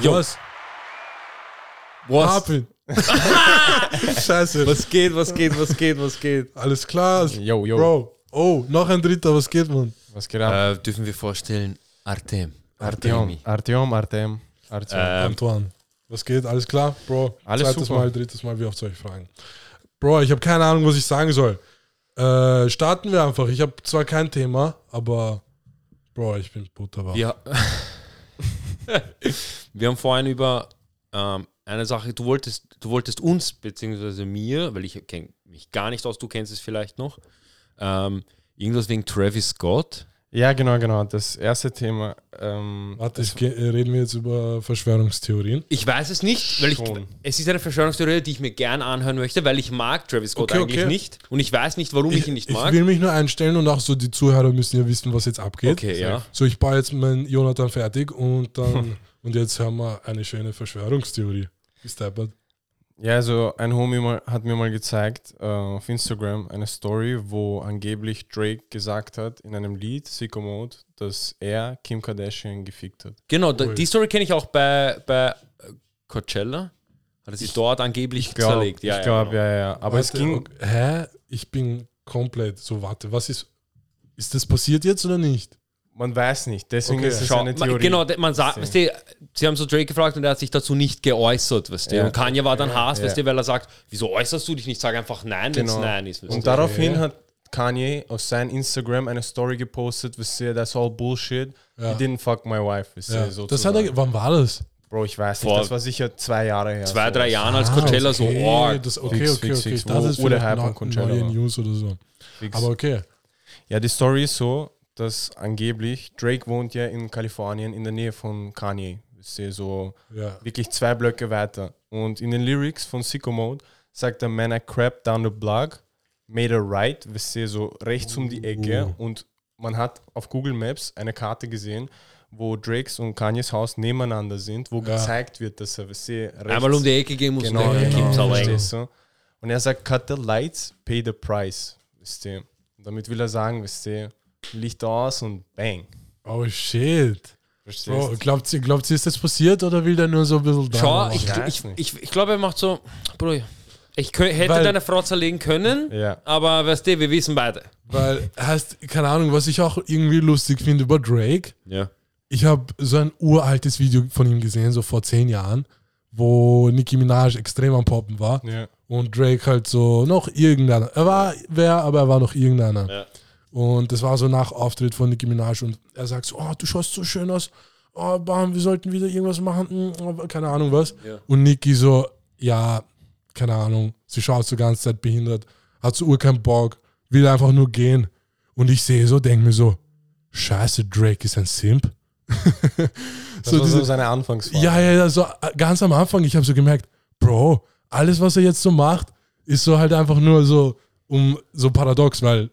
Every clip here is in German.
Jo. Was? Was? Marvin. Scheiße. Was geht, was geht, was geht, was geht? Alles klar. Yo, yo. Bro. Oh, noch ein dritter. Was geht, man? Was geht ab? Äh, dürfen wir vorstellen, Artem. Artyom, Artemi. Artyom, Artem, Artyom. Ähm, Antoine. Was geht? Alles klar? Bro. Alles zweites super. Mal, drittes Mal. Wie oft soll ich fragen? Bro, ich habe keine Ahnung, was ich sagen soll. Äh, starten wir einfach. Ich habe zwar kein Thema, aber Bro, ich bin butterwarm. Wir, wir haben vorhin über ähm, eine Sache, du wolltest, du wolltest uns, beziehungsweise mir, weil ich kenne mich gar nicht aus, du kennst es vielleicht noch, ähm, irgendwas wegen Travis Scott. Ja, genau, genau. Das erste Thema. Ähm, Warte, ich, reden wir jetzt über Verschwörungstheorien? Ich weiß es nicht, weil ich, Schon. es ist eine Verschwörungstheorie, die ich mir gern anhören möchte, weil ich mag Travis Scott Okay, eigentlich okay. nicht und ich weiß nicht, warum ich, ihn nicht ich mag. will mich nur einstellen und auch so die Zuhörer müssen ja wissen, was jetzt abgeht. okay, ja. So, ich baue jetzt meinen Jonathan fertig und dann und jetzt haben wir eine schöne Verschwörungstheorie. Ist deppert. Ja, also ein Homie mal, hat mir mal gezeigt äh, auf Instagram eine Story, wo angeblich Drake gesagt hat in einem Lied, Sicko Mode, dass er Kim Kardashian gefickt hat. Genau, Ui. die Story kenne ich auch bei, bei äh, Coachella. Hat er sie dort angeblich glaub- zerlegt. Ja, ich glaube, genau. ja, ja. Aber es Warte, ging, okay. Hä? Ich bin komplett so, warte, was ist. Ist das passiert jetzt oder nicht? Man weiß nicht. Deswegen Okay. ist es Schau, eine Theorie. genau, man sagt, Sie- weißt du, sie haben so Drake gefragt und er hat sich dazu nicht geäußert, weißt du. Ja. Und Kanye war dann Hass, Ja. weißt du, weil er sagt, wieso äußerst du dich nicht? Sag einfach nein, wenn es Genau. nein ist. Weißt Und du? daraufhin Ja. hat Kanye auf sein Instagram eine Story gepostet, wisst ihr, that's all bullshit. Ja. He didn't fuck my wife, wisst ihr, Ja. Das sozusagen. hat er, wann war das? Bro, ich weiß Vor nicht, das war sicher zwei Jahre her. Zwei, so. drei Jahren als Ah, Coachella so, okay, oh, das, okay, Fix, okay, fix, okay. fix. Das Wo- ist wo der vielleicht Hype Coachella neue. News oder so. Fix. Aber okay. Ja, die Story ist so, dass angeblich Drake wohnt ja in Kalifornien in der Nähe von Kanye. Wisst ihr, so Ja. wirklich zwei Blöcke weiter. Und in den Lyrics von Sicko Mode sagt der Man, I crap down the block, made a right, wisst ihr, so rechts um die Ecke. Uh. Und man hat auf Google Maps eine Karte gesehen, wo Drakes und Kanyes Haus nebeneinander sind, wo Ja. gezeigt wird, dass er, rechts einmal um die Ecke gehen muss Genau, genau. du? Und er sagt, cut the lights, pay the price. Wisst ihr? Und damit will er sagen, wisst ihr, Licht aus und bang. Oh shit. Verstehst glaubt ihr, glaubt ihr, ist das passiert oder will der nur so ein bisschen Schau, Drama ich, ich, ich, ich glaube, er macht so, Bro, ich hätte Weil- deine Frau zerlegen können, Ja. aber weißt du, wir wissen beide. Weil, heißt, keine Ahnung, was ich auch irgendwie lustig finde über Drake. Ja. Ich habe so ein uraltes Video von ihm gesehen, so vor zehn Jahren, wo Nicki Minaj extrem am Poppen war Ja. und Drake halt so noch irgendeiner. Er war wer, aber er war noch irgendeiner. Ja. Und das war so nach Auftritt von Nicki Minaj und er sagt so, oh, du schaust so schön aus. Oh, bam, wir sollten wieder irgendwas machen. Hm, keine Ahnung was. Ja. Und Nicki so, ja, keine Ahnung. Sie schaut so ganze Zeit behindert, hat so ur keinen Bock, will einfach nur gehen. Und ich sehe so, denke mir so, scheiße, Drake ist ein Simp. Das so war diese, so seine Anfangsphase. ja, ja, ja, so äh, ganz am Anfang, ich habe so gemerkt, Bro, alles, was er jetzt so macht, ist so halt einfach nur so, um so paradox, weil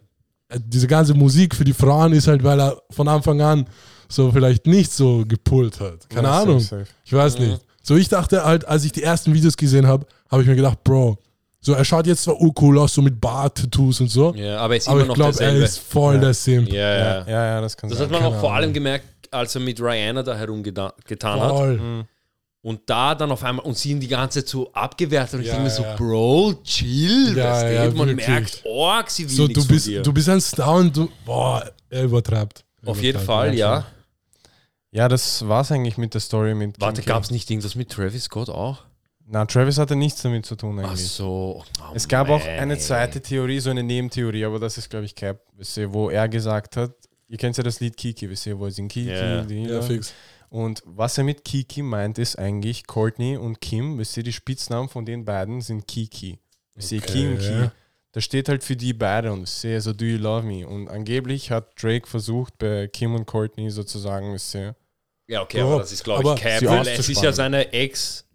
diese ganze Musik für die Frauen ist halt, weil er von Anfang an so vielleicht nicht so gepult hat. Keine Ja, safe, Ahnung. safe. Ich weiß Mhm. nicht. So, ich dachte halt, als ich die ersten Videos gesehen habe, habe ich mir gedacht, Bro, so er schaut jetzt zwar urcool aus, so mit Bart-Tattoos und so, ja, aber er ist aber immer ich noch glaube, er ist voll Ja. der Simp. ja, ja. Ja, ja, ja, das kann Das hat sein. man auch Keine vor allem gemerkt, als er mit Rihanna da herumgetan hat. Voll. Mhm. Und da dann auf einmal, und sie ihn die ganze Zeit so abgewertet. Und ich Ja, denke mir so, ja. Bro, chill. Ja, weißt du? ja, Man wirklich. merkt, org, sie will So, nichts du bist, von dir. du bist ein Star und du, boah, er übertreibt. Er auf jeden Fall, ja. Ja, das war's eigentlich mit der Story mit Warte, Kim gab es nicht irgendwas mit Travis Scott auch? Na, Travis hatte nichts damit zu tun Ach eigentlich. so. Oh, Es gab auch man, eine ey. zweite Theorie, so eine Nebentheorie, aber das ist, glaube ich, Cap, wo er gesagt hat, ihr kennt ja das Lied Kiki, wisst ihr, wo es in Kiki, die Ja, fix. Und was er mit Kiki meint, ist eigentlich Courtney und Kim, wisst ihr, die Spitznamen von den beiden sind Kiki. Wisst ihr, Okay, Kim, Ki. ja. Das steht halt für die beide und ihr, so do you love me? Und angeblich hat Drake versucht, bei Kim und Courtney sozusagen, wisst ihr, Ja, okay, aber das ist, glaube ich, Cap. Weil es ist ja seine Ex,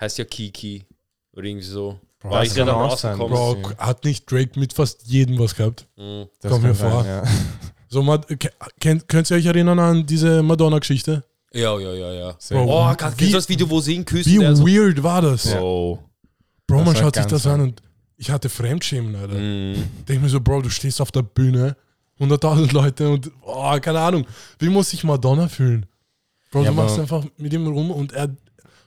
heißt ja Kiki. Oder irgendwie so. Bro, War ich ja kann dann auch sein, rausgekommen. Bro, hat nicht Drake mit fast jedem was gehabt? Mhm. das Kommt mir sein, vor. Ja. So, kennt, könnt ihr euch erinnern an diese Madonna-Geschichte? Ja, ja, ja, ja. Bro, Oh, kannst du das Video, wo sie ihn küssen? Wie so, weird war das? oh. Bro, Das man schaut sich das an und ich hatte Fremdschämen, Alter. Mhm. Denk mir so, Bro, du stehst auf der Bühne, 100.000 Leute und, oh, keine Ahnung, wie muss sich Madonna fühlen? Bro, Ja, du machst einfach mit ihm rum und er,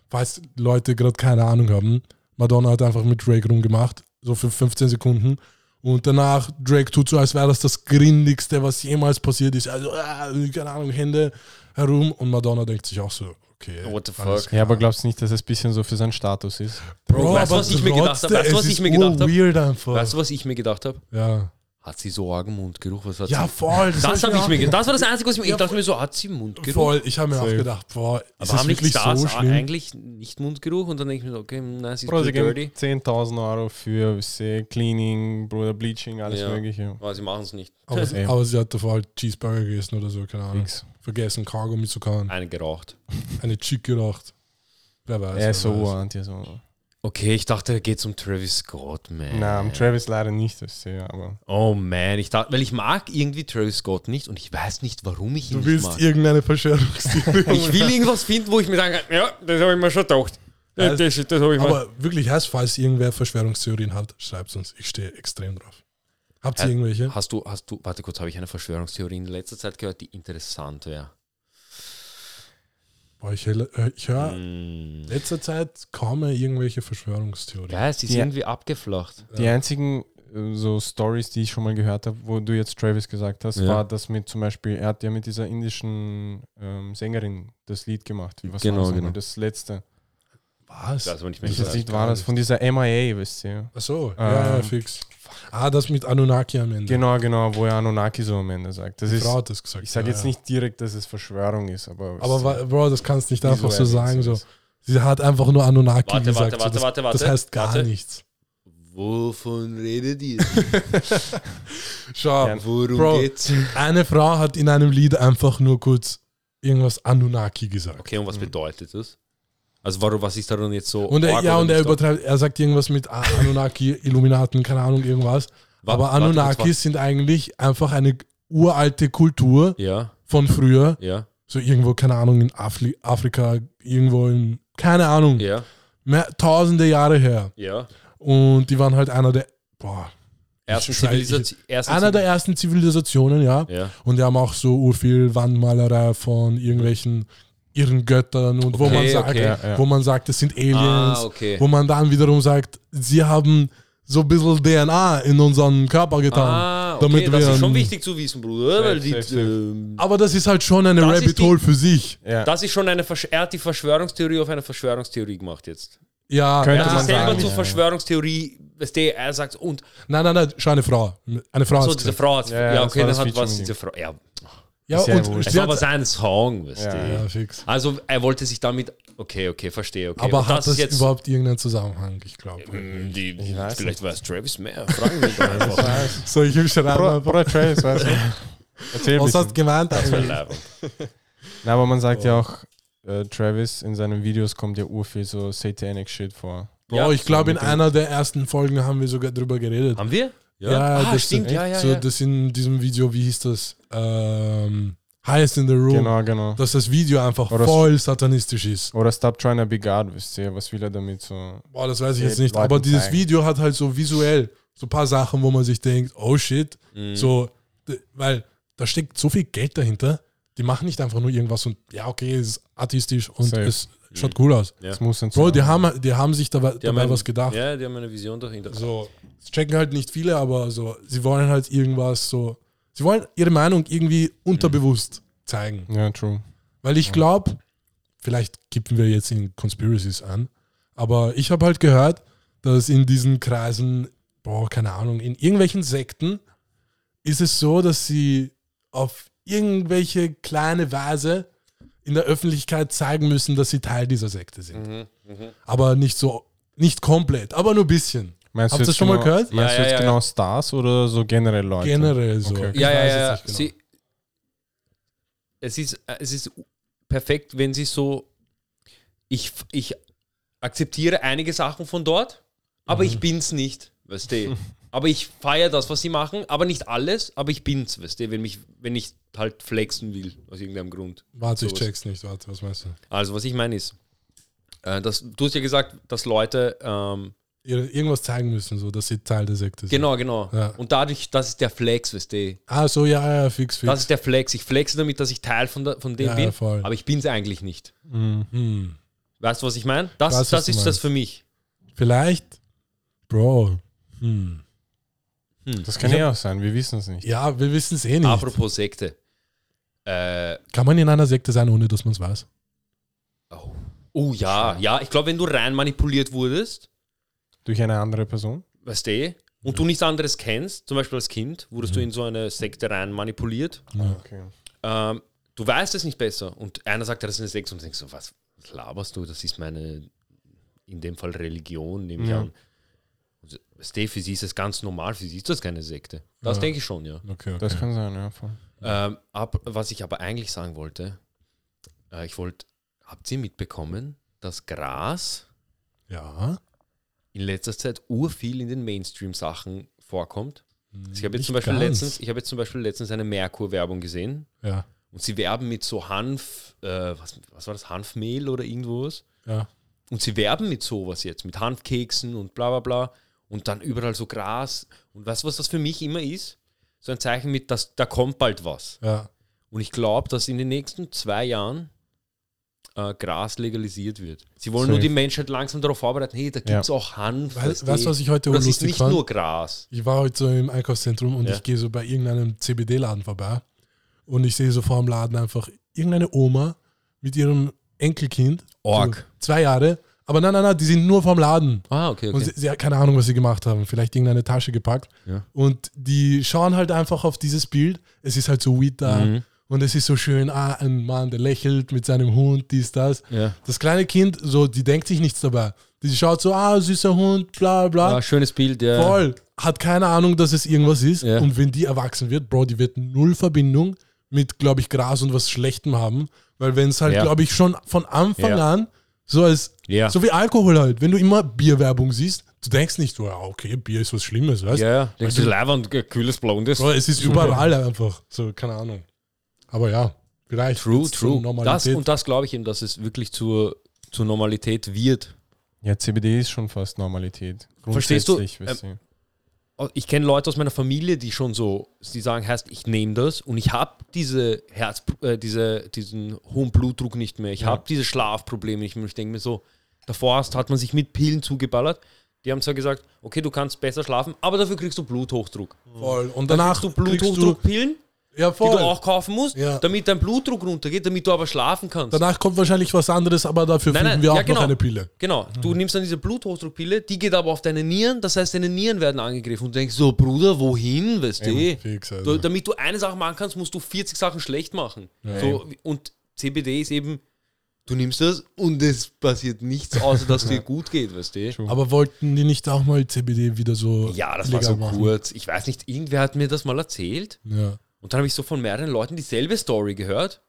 falls Leute gerade keine Ahnung haben, Madonna hat einfach mit Drake rumgemacht, so für 15 Sekunden. Und danach, Drake tut so, als wäre das das Grindigste, was jemals passiert ist. Also, äh, keine Ahnung, Hände herum. Und Madonna denkt sich auch so, okay. What the fuck? Ja, aber glaubst du nicht, dass es ein bisschen so für seinen Status ist? Bro, weißt du, was ich mir gedacht habe? Weißt du, was ich mir ist gedacht habe? weird einfach. Weißt du, was ich mir gedacht habe? ja. Hat sie so argen Mundgeruch? Was hat ja, sie? voll. Das, hab habe ich auch mir gedacht. Das war das Einzige, was ich mir. Ich Ja, dachte mir so, hat sie Mundgeruch? Voll, ich habe mir auch Safe. gedacht, boah, ist Aber das haben nicht wirklich Stars so schlimm? eigentlich nicht Mundgeruch? Und dann denke ich mir so, okay, na, sie ist Bro, sie dirty. 10.000 Euro für say, Cleaning, Bruder, Bleaching, alles Ja. mögliche. Aber sie machen es nicht. Aber, aber sie hat davor halt Cheeseburger gegessen oder so, keine Ahnung. Fix. Vergessen, Cargo mitzukauen. Eine geraucht. Eine Chick geraucht. Wer weiß. Wer ist so weiß. urant, ja so. Okay, ich dachte, da geht es um Travis Scott, man. Na, am Travis leider nicht, das sehe aber. Oh man, ich dachte, weil ich mag irgendwie Travis Scott nicht und ich weiß nicht, warum ich ihn Du nicht willst mag. irgendeine Verschwörungstheorie. Ich will irgendwas finden, wo ich mir kann, ja, das habe ich mir schon gedacht. Das, das, das ich. Aber wirklich heißt, falls irgendwer Verschwörungstheorien hat, schreibt uns. Ich stehe extrem drauf. Habt ihr irgendwelche? Hast du, hast du, warte kurz, habe ich eine Verschwörungstheorie in letzter Zeit gehört, die interessant wäre? Boah, ich, äh, ich höre Hm. letzter Zeit kaum mehr irgendwelche Verschwörungstheorien. Ja, sie Ja. irgendwie abgeflacht. Die einzigen äh, so Stories, die ich schon mal gehört habe, wo du jetzt Travis gesagt hast, Ja. war das mit zum Beispiel, er hat ja mit dieser indischen ähm, Sängerin das Lied gemacht. Was Genau, war das, genau. das letzte. Was? Das war nicht mehr Das weiß Lied war das nicht. von dieser MIA, wisst ihr? Ach so, ja, ja, Ähm, fix. Ah, das mit Anunnaki am Ende. Genau, genau, wo er Anunnaki so am Ende sagt. Das Die ist, Frau hat das gesagt. ich sage ja, jetzt ja. nicht direkt, dass es Verschwörung ist, aber. Aber Bro, das kannst du nicht einfach so sagen. So. Sie hat einfach nur Anunnaki Warte, gesagt. warte, so, warte, das, warte, warte. das heißt gar Warte. nichts. Wovon redet ihr? Schau, Ja, Worum Bro. geht's? eine Frau hat in einem Lied einfach nur kurz irgendwas Anunnaki gesagt. Okay, und was bedeutet das? Also warum, was ist daran jetzt so Und er, ja, und er übertreibt, er sagt irgendwas mit A- Anunnaki, Illuminaten, keine Ahnung, irgendwas. Wa- Aber warte kurz, Anunnakis sind eigentlich einfach eine uralte Kultur Ja, von früher. ja, So irgendwo, keine Ahnung, in Afli Afrika, irgendwo in, keine Ahnung, ja, mehr, tausende Jahre her. ja. Und die waren halt einer der, boah, Erste Ich- ich- Zivilisation. Erste einer der ersten Zivilisationen, ja. Ja. Und die haben auch so urviel Wandmalerei von irgendwelchen ihren Göttern und wo Okay, man sagt, okay. Ja, ja. wo man sagt, das sind Aliens, Ah, okay. wo man dann wiederum sagt, sie haben so ein bisschen DNA in unseren Körper getan. Ah, okay, damit das wir- ist schon wichtig zu wissen, Bruder. Safe, weil die, safe, safe. ähm, Aber das ist halt schon eine Das Rabbit die- Hole für sich. Ja. das ist schon eine, Versch er hat die Verschwörungstheorie auf eine Verschwörungstheorie gemacht jetzt. Ja, Könnte Er hat man sich selber sagen, zur ja. Verschwörungstheorie, weißt du, er sagt, und nein, nein, nein, schon eine Frau. Eine Frau so diese. Frau hat Ja, ja, ja, das okay, dann das hat was diese. Frau. Ja, Ja, ja und wurscht. es war aber sein Song, weißt Ja, du. ja, fix. Also er wollte sich damit, okay, okay, verstehe, okay. Aber Und hat das ist überhaupt irgendeinen Zusammenhang? Ich glaube. Mm, die, Ich weiß vielleicht weiß Travis mehr. Fragen wir doch einfach. So, ich will schreiben Bro. Bruder Travis, weißt du? Erzähl Was hast du gemeint? Das wäre eigentlich? leibend. Na, aber man sagt ja auch, äh, Travis in seinen Videos kommt ja urviel so Satanic Shit vor. Bro, Ja, ich glaube, in einer der ersten Folgen haben wir sogar drüber geredet. Haben wir? Ja, ah, das stimmt, ja, ja. so, ja. das in diesem Video, wie hieß das? Ähm, Highest in the Room. Genau, genau. Dass das Video einfach Oder- voll satanistisch ist. Oder Stop Trying to Be God, wisst ihr, was will er damit so? Boah, das weiß ich Ja, jetzt nicht. Leuten Aber dieses zeigen. Video hat halt so visuell so ein paar Sachen, wo man sich denkt, oh shit. Mhm. So, weil da steckt so viel Geld dahinter. Die machen nicht einfach nur irgendwas und ja, okay, es ist artistisch und Safe. es schaut cool aus. Ja. Das muss dann Bro, die haben, die haben sich dabei, Die dabei ein- was gedacht. Ja, die haben eine Vision dahinter. So, das checken halt nicht viele, aber so, sie wollen halt irgendwas so, sie wollen ihre Meinung irgendwie unterbewusst zeigen. Ja, true. Weil ich glaube, vielleicht kippen wir jetzt in Conspiracies an, aber ich habe halt gehört, dass in diesen Kreisen, boah, keine Ahnung, in irgendwelchen Sekten ist es so, dass sie auf irgendwelche kleine Weise in der Öffentlichkeit zeigen müssen, dass sie Teil dieser Sekte sind. Mhm, mhm. Aber nicht so, nicht komplett, aber nur ein bisschen. Meinst Habt ihr das schon mal genau- gehört? Meinst Ja, du jetzt ja, genau ja. Stars oder so generell Leute? Generell so. Okay. Ich Ja, ja, ja. genau. Sie, es, ist, es ist perfekt, wenn sie so. Ich, ich akzeptiere einige Sachen von dort, aber Mhm. ich bin's nicht, weißt du. Aber ich feiere das, was sie machen, aber nicht alles, aber ich bin's, weißt du, wenn, mich, wenn ich halt flexen will, aus irgendeinem Grund. Warte, ich check's nicht. Warte, was meinst du? Also, was ich meine ist, äh, dass, du hast ja gesagt, dass Leute ähm, irgendwas zeigen müssen, so dass sie Teil der Sekte sind. Genau, genau. Ja. Und dadurch, das ist der Flex, weißt du. Ah, so, ja, ja, fix, fix. Das ist der Flex. Ich flexe damit, dass ich Teil von, der, von dem Ja, bin, ja, voll. aber ich bin es eigentlich nicht. hm. Weißt du, was ich meine? Das, das ist das für mich. Vielleicht, Bro. Hm. Das kann Ich ja auch sein, wir wissen es nicht. Ja, wir wissen es eh nicht. Apropos Sekte. Äh, Kann man in einer Sekte sein, ohne dass man es weiß? oh. oh ja, ja. Ich glaube, wenn du rein manipuliert wurdest, Durch eine andere Person? weißt du, und du nichts anderes kennst, zum Beispiel als Kind, wurdest du in so eine Sekte rein manipuliert, Okay. ähm, du weißt es nicht besser. Und einer sagt, das ist eine Sekte und du denkst so, was, was laberst du? Das ist meine, in dem Fall Religion, nehme ich Ja. an. Du, für sie ist es ganz normal, für sie ist das keine Sekte. Das Ja. denke ich schon, ja. Okay, okay. Das kann sein, ja. Voll. Ähm, ab, was ich aber eigentlich sagen wollte, äh, ich wollte, habt ihr mitbekommen, dass Gras ja. in letzter Zeit urviel in den Mainstream-Sachen vorkommt? Ich habe jetzt zum Beispiel letztens, ich habe jetzt zum Beispiel letztens eine Merkur-Werbung gesehen Ja. und sie werben mit so Hanf, äh, was, was war das, Hanfmehl oder irgendwas? Ja. Und sie werben mit sowas jetzt, mit Hanfkeksen und bla bla bla. Und dann überall so Gras. Und weißt du, was das für mich immer ist? So ein Zeichen mit, dass da kommt bald was. Ja. Und ich glaube, dass in den nächsten zwei Jahren äh, Gras legalisiert wird. Sie wollen nur Safe. die Menschheit langsam darauf vorbereiten, hey, da gibt es Ja. auch Hanf. Weißt du, was ich heute das ist nicht fand? nur Gras. Ich war heute so im Einkaufszentrum und Ja. ich gehe so bei irgendeinem CBD-Laden vorbei und ich sehe so vor dem Laden einfach irgendeine Oma mit ihrem Enkelkind. Org. So zwei Jahre. Aber nein, nein, nein, die sind nur vom Laden. Ah, okay, Und sie, sie hat keine Ahnung, was sie gemacht haben. Vielleicht irgendeine Tasche gepackt. Ja. Und die schauen halt einfach auf dieses Bild. Es ist halt so Weed da. Mhm. Und es ist so schön, ah, ein Mann, der lächelt mit seinem Hund, dies, das. Ja. Das kleine Kind, so, die denkt sich nichts dabei. Die schaut so, ah, süßer Hund, bla bla. Ah, schönes Bild, ja. Voll. Hat keine Ahnung, dass es irgendwas ist. Ja. Und wenn die erwachsen wird, Bro, die wird null Verbindung mit, glaube ich, Gras und was Schlechtem haben. Weil wenn es halt, Ja. glaube ich, schon von Anfang Ja. an so als, Ja. so wie Alkohol halt, wenn du immer Bierwerbung siehst, du denkst nicht, oh, ja, okay, Bier ist was Schlimmes, weißt Ja, ja. Denkst du, Leibwand, äh, kühles Blondes. Bro, es ist überall einfach. So, keine Ahnung. Aber ja, vielleicht. True, true. Das, und das glaube ich eben, dass es wirklich zur, zur Normalität wird. Ja, CBD ist schon fast Normalität. Verstehst du? Du? Ich kenne Leute aus meiner Familie, die schon so, die sagen, heißt, ich nehme das und ich habe diese Herz, äh, diese, diesen hohen Blutdruck nicht mehr. Ich Ja. habe diese Schlafprobleme nicht mehr. Ich denke mir so, davor hast, hat man sich mit Pillen zugeballert. Die haben zwar gesagt, okay, du kannst besser schlafen, aber dafür kriegst du Bluthochdruck. voll. Und danach kriegst du, Bluthochdruckpillen, ja, die du auch kaufen musst, Ja. damit dein Blutdruck runtergeht, damit du aber schlafen kannst. Danach kommt wahrscheinlich was anderes, aber dafür Nein, finden nein, wir auch ja, genau. noch eine Pille. Genau, du nimmst dann diese Bluthochdruckpille, die geht aber auf deine Nieren, das heißt, deine Nieren werden angegriffen und du denkst so, Bruder, wohin, weißt du? Fix, also. Du, damit du eine Sache machen kannst, musst du 40 Sachen schlecht machen. So, und CBD ist eben, du nimmst das und es passiert nichts, außer dass es dir gut geht, weißt du? Aber wollten die nicht auch mal CBD wieder so Ja, das war so machen? kurz. Ich weiß nicht, irgendwer hat mir das mal erzählt Ja. Und dann habe ich so von mehreren Leuten dieselbe Story gehört.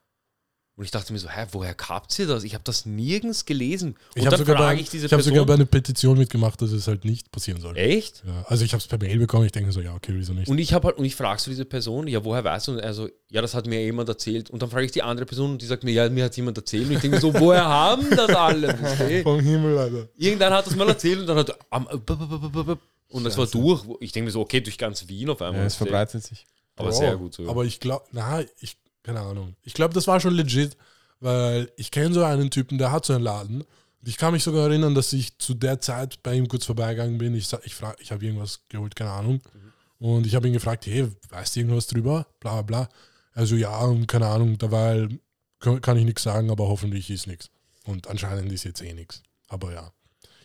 Und ich dachte mir so, hä, woher habt ihr das? Ich habe das nirgends gelesen. Und Ich habe dann sogar, bei, frage ich diese ich hab Person. sogar bei einer Petition mitgemacht, dass es halt nicht passieren soll. echt? Ja, also ich habe es per Mail bekommen, ich denke so, ja, okay, wieso nicht? Und ich habe halt, und ich frage so diese Person, ja, woher weißt du? Und er so, ja, das hat mir jemand erzählt. Und dann frage ich die andere Person und die sagt mir, ja, mir hat jemand erzählt. Und ich denke so, woher haben das alle? Vom Himmel, Alter. Irgendeiner hat das mal erzählt und dann hat b- und das war durch. Ich denke mir so, okay, durch ganz Wien auf einmal. Ja, es verbreitet sich. Aber Bro, sehr gut so. Aber ich glaube, na, ich, keine Ahnung. Ich glaube, das war schon legit, weil ich kenne so einen Typen, der hat so einen Laden. Und ich kann mich sogar erinnern, dass ich zu der Zeit bei ihm kurz vorbeigegangen bin. Ich, ich, frag- ich habe irgendwas geholt, keine Ahnung. Und ich habe ihn gefragt, hey, weißt du irgendwas drüber? Bla bla bla. Also ja, und keine Ahnung, dabei kann ich nichts sagen, aber hoffentlich ist nichts. Und anscheinend ist jetzt eh nichts. Aber ja.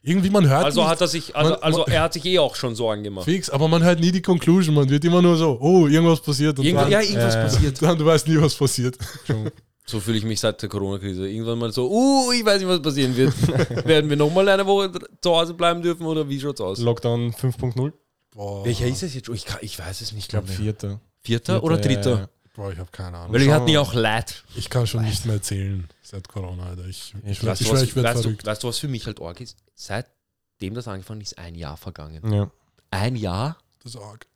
Irgendwie, man hört also nicht hat er sich, also, Man- also man- er hat sich eh auch schon Sorgen gemacht. fix, aber man hört nie die Conclusion. Man wird immer nur so, oh, irgendwas passiert. Und Irgend, dann, ja, irgendwas Äh, passiert. dann, du weißt nie, was passiert. So fühle ich mich seit der Corona-Krise. Irgendwann mal so, uh, ich weiß nicht, was passieren wird. Werden wir nochmal eine Woche zu Hause bleiben dürfen oder wie schaut's aus? Lockdown 5.0 Boah, Welcher ist es jetzt schon? Ich, kann, ich weiß es nicht. Ich glaube mehr. vierter. Vierter oder dritter? Ja, ja. Boah, ich habe keine Ahnung. Weil ja mal. auch Leid. Ich kann schon nicht mehr erzählen seit Corona, Alter. Ich, ich, Ich ich, weiß, ich, Weißt, du, schwör, was, ich werde weißt, du, verrückt. weißt du, was für mich halt arg ist? Seitdem das angefangen ist, ein Jahr vergangen. Ja. Ein Jahr? Das ist arg.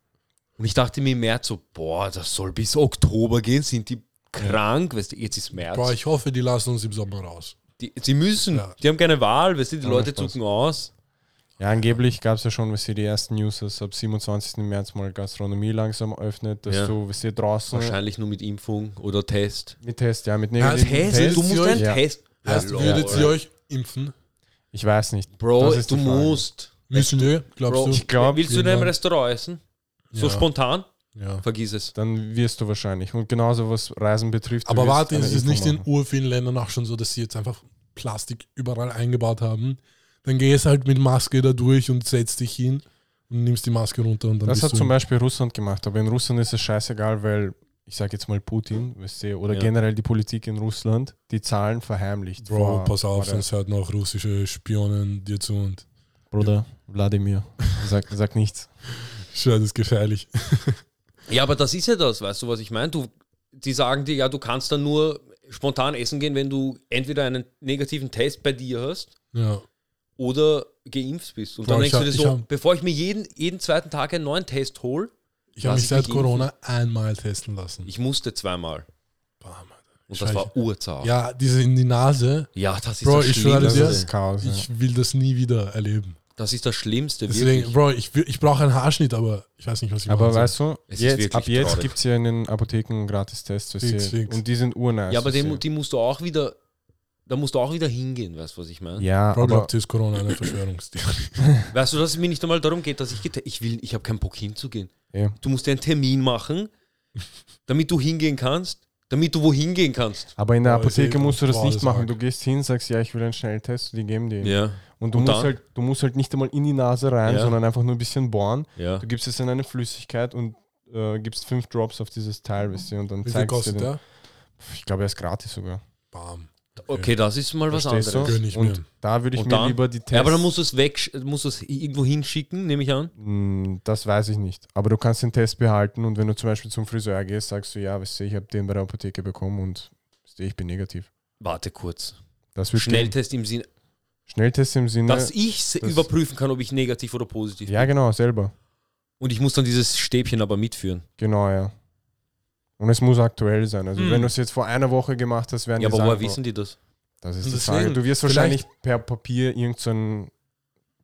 Und ich dachte mir im März so, boah, das soll bis Oktober gehen, sind die krank, weißt du, jetzt ist März. Boah, ich hoffe, die lassen uns im Sommer raus. die, sie müssen, Ja. die haben keine Wahl, weißt du, die Ja, Leute zucken aus. Ja, angeblich gab es ja schon, was sie die ersten News, dass ab 27. März mal Gastronomie langsam öffnet, dass Ja. du, was sie draußen Wahrscheinlich nur mit Impfung oder Test. mit Test, ja, mit Ja, negativen Test, Tests. Du musst einen euch- Test. Heißt, Hallo, würdet ihr euch impfen? Ich weiß nicht. Bro, Das ist du musst. Müssen wir, glaubst Bro, du? Ich glaub, willst du in einem Restaurant essen? So Ja. spontan? Ja. Vergiss es. Dann wirst du wahrscheinlich. Und genauso was Reisen betrifft. Aber warte, ist es nicht in machen. urvielen Ländern auch schon so, dass sie jetzt einfach Plastik überall eingebaut haben? Dann gehst halt mit Maske da durch und setzt dich hin und nimmst die Maske runter und dann Das hat zum Beispiel Russland gemacht, aber in Russland ist es scheißegal, weil ich sage jetzt mal Putin, weißt du, oder Ja. generell die Politik in Russland, die Zahlen verheimlicht. Bro, vor- pass auf, sonst hört noch russische Spionen dir zu und Bruder, Wladimir, sag, sag nichts. schau, das ist gefährlich. Ja, aber das ist ja das, weißt du, was ich meine? Du, die sagen dir, ja, du kannst dann nur spontan essen gehen, wenn du entweder einen negativen Test bei dir hast Ja. Oder geimpft bist. Und Bro, dann ich denkst du dir ich so, hab- bevor ich mir jeden, jeden zweiten Tag einen neuen Test hole, Ich habe mich ich seit mich impfen? Corona einmal testen lassen. ich musste zweimal. Bam. Und das war urzart. Ja, diese in die Nase, Ja, das ist Bro, das ich schwöre Schlimmste. dir, Das ist Chaos. ja. ich will das nie wieder erleben. Das ist das Schlimmste, Deswegen, wirklich. Bro, ich, ich brauche einen Haarschnitt, aber ich weiß nicht, was ich Aber machen soll. weißt du, jetzt, ab jetzt gibt es ja in den Apotheken du, fix. Und die sind urnice. Ja, aber du. die musst du auch wieder, da musst du auch wieder hingehen, weißt du, was ich meine? Ja, Bro, glaubt ihr, ist Corona eine Verschwörungstheorie? Weißt du, dass es mir nicht einmal darum geht, dass ich ich will, ich habe keinen Bock hinzugehen. Ja. Du musst dir einen Termin machen, damit du hingehen kannst, damit du wohin gehen kannst. Aber in der ist Apotheke musst du das nicht machen. arg. Du gehst hin, sagst, ja, ich will einen Schnelltest, die geben dir. Ja, Und du Und musst, dann? halt, du musst halt nicht einmal in die Nase rein, Ja. sondern einfach nur ein bisschen bohren. ja. Du gibst es in eine Flüssigkeit und äh, gibst fünf Drops auf dieses Teil, weißt du, und dann Wie viel zeigst du der? Ich glaube, er ist gratis sogar. Bam. Okay, das ist mal was Verstehst anderes. Gönn ich mir. Und da würde ich Und mir dann? lieber die Tests. Ja, aber dann musst du es weg, musst du es irgendwo hinschicken, nehme ich an. Mm, Das weiß ich nicht. Aber du kannst den Test behalten und wenn du zum Beispiel zum Friseur gehst, sagst du, ja, weißt du, ich habe den bei der Apotheke bekommen und weißt du, ich bin negativ. Warte kurz. Das wird gehen. Schnelltest im Sinne, Schnelltest im Sinne. dass ich se- das- überprüfen kann, ob ich negativ oder positiv ja, bin. genau, selber. Und ich muss dann dieses Stäbchen aber mitführen. Genau, ja. Und es muss aktuell sein. Also Hm. wenn du es jetzt vor einer Woche gemacht hast, werden Ja, die aber sagen, woher wissen die das? Das ist Und die Frage. Du wirst wahrscheinlich per Papier irgendeinen,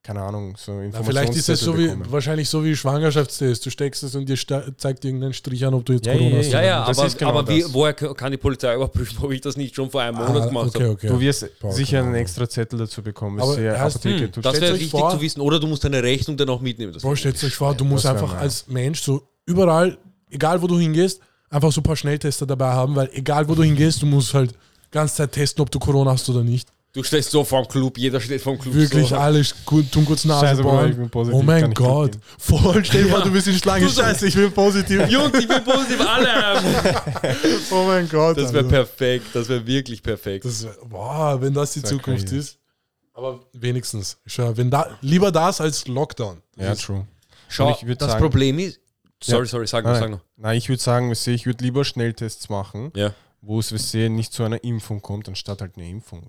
keine Ahnung, so Na, vielleicht ist es so wie, wahrscheinlich so wie Schwangerschaftstest. Du steckst es und dir zeigt irgendeinen Strich an, ob du jetzt Ja, Corona ja, hast. Ja, ja, Das aber, ist genau aber wie, woher kann die Polizei überprüfen, ob ich das nicht schon vor einem. Monat Ah, gemacht okay, habe? okay. Du wirst Boah, sicher einen extra Zettel dazu bekommen. Aber Aber heißt- Apotheke Hm, das wäre wichtig vor- zu wissen. Oder du musst deine Rechnung dann auch mitnehmen. Wär stellt euch vor, du musst einfach als Mensch so überall, egal wo du hingehst, einfach so ein paar Schnelltester dabei haben, weil egal wo du hingehst, du musst halt ganz Zeit testen, ob du Corona hast oder nicht. Du stehst so vorm Club, jeder steht vorm Club. Wirklich so. alle gut, tun kurz Nase Scheiße, Bruder, ich bohren. bin positiv, Oh mein Gott. Voll, stell dir vor, du bist in Schlange. Du Scheiße, ich bin positiv. Jungs, ich bin positiv, alle haben. Oh mein Gott. Das wäre perfekt, das wäre wirklich perfekt. Das wär, boah, wenn das die Das Zukunft crazy. ist. Aber wenigstens. Schau, wenn da, lieber das als Lockdown. Ja, Das ist- true. Schau, das sagen- Problem ist. Sorry, Ja. sorry, sag noch, Nein, sag noch. Nein, ich würde sagen, ich würde lieber Schnelltests machen, Ja, wo es nicht zu einer Impfung kommt, anstatt halt eine Impfung.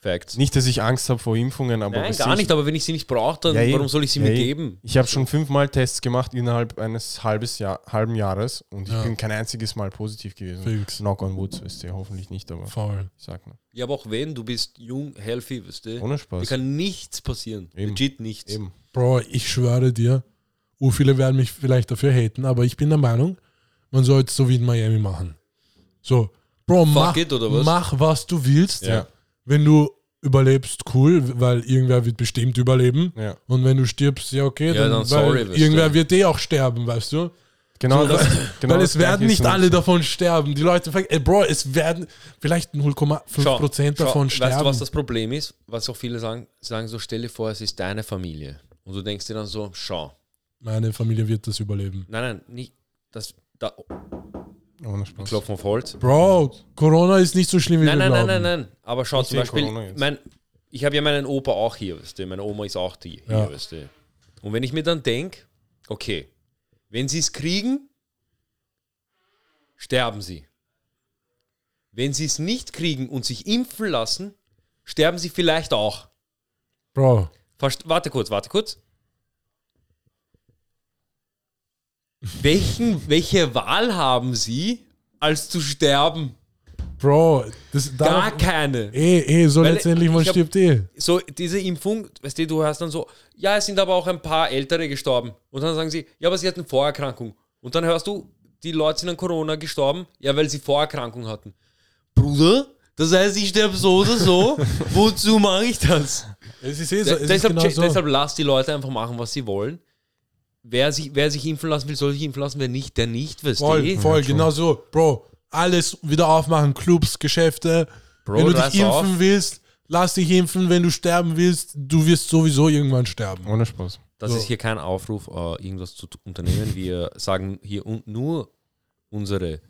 Facts. Nicht, dass ich Angst habe vor Impfungen, aber Nein, gar ich- nicht, aber wenn ich sie nicht brauche, dann Ja, warum soll ich sie Ja, mir geben? Ich habe schon fünfmal Tests gemacht innerhalb eines halbes Jahr, halben Jahres und ich Ja. bin kein einziges Mal positiv gewesen. Fix. Knock on wood, weißt du, hoffentlich nicht, aber Faul. ich sag nur. Ja, aber auch wenn, du bist jung, healthy, weißt du, Ohne dir Spaß. kann nichts passieren. Eben. Legit nichts. Eben. Bro, ich schwöre dir, uh, viele werden mich vielleicht dafür haten, aber ich bin der Meinung, man sollte es so wie in Miami machen. So, Bro, mach, it, oder was? mach was du willst. Ja. Wenn du überlebst, cool, weil irgendwer wird bestimmt überleben. Ja. Und wenn du stirbst, ja okay, Ja, dann, dann weil sorry, irgendwer du. wird eh auch sterben, weißt du? Genau, So, das, genau weil das es werden nicht alle so. davon sterben. Die Leute fragen, ey Bro, es werden vielleicht 0,5% davon sterben. Weißt du, was das Problem ist? Was auch viele sagen, sagen so, stell dir vor, es ist deine Familie. Und du denkst dir dann so, schau. Meine Familie wird das überleben. Nein, nein, nicht. Das, da, Ohne Spaß. Klopfen auf Holz. Bro, Corona ist nicht so schlimm, wie Nein, wir nein, nein, glauben. nein, nein. Aber schau Nicht zum Beispiel, mein, ich habe ja meinen Opa auch hier, weißt du? Meine Oma ist auch die, hier, Ja. weißt du? Und wenn ich mir dann denke, okay, wenn sie es kriegen, sterben sie. Wenn sie es nicht kriegen und sich impfen lassen, sterben sie vielleicht auch. Bro, Verst warte kurz, warte kurz. Welchen, welche Wahl haben sie, als zu sterben? Bro, das Gar keine. eh, eh, so Weil letztendlich, man hab- stirbt eh. So, diese Impfung, weißt du, du hörst dann so, ja, es sind aber auch ein paar Ältere gestorben. Und dann sagen sie, ja, aber sie hatten Vorerkrankung. Und dann hörst du, die Leute sind an Corona gestorben, ja, weil sie Vorerkrankung hatten. Bruder, das heißt, ich sterbe so oder so. Wozu mache ich das? Es ist eh so, es ist deshalb, genau so. deshalb lass die Leute einfach machen, was sie wollen. Wer sich, wer sich impfen lassen will, soll sich impfen lassen. Wer nicht, der nicht, weißt Voll, du? voll, genau so. Bro, alles wieder aufmachen, Clubs, Geschäfte. Bro, Wenn du dich impfen auf. willst, lass dich impfen. Wenn du sterben willst, du wirst sowieso irgendwann sterben. Ohne Spaß. Das So. ist hier kein Aufruf, äh, irgendwas zu unternehmen. Wir sagen hier un nur unsere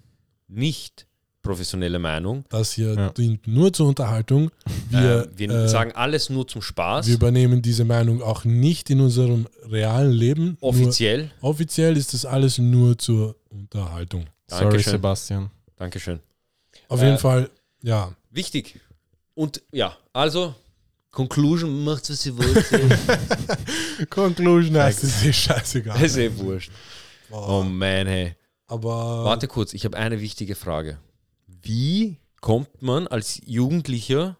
nicht professionelle Meinung. Das hier Ja. dient nur zur Unterhaltung. Wir, äh, wir äh, sagen alles nur zum Spaß. wir übernehmen diese Meinung auch nicht in unserem realen Leben. offiziell. Nur, offiziell ist das alles nur zur Unterhaltung. Sorry, Dankeschön. Sebastian. Dankeschön. Auf Äh, jeden Fall, ja. Wichtig. Und ja, also, Conclusion, macht was ihr wollt. Conclusion heißt, es ist scheißegal. ist eh wurscht. Oh man, hey. Aber Warte kurz, ich habe eine wichtige Frage. Wie kommt man als Jugendlicher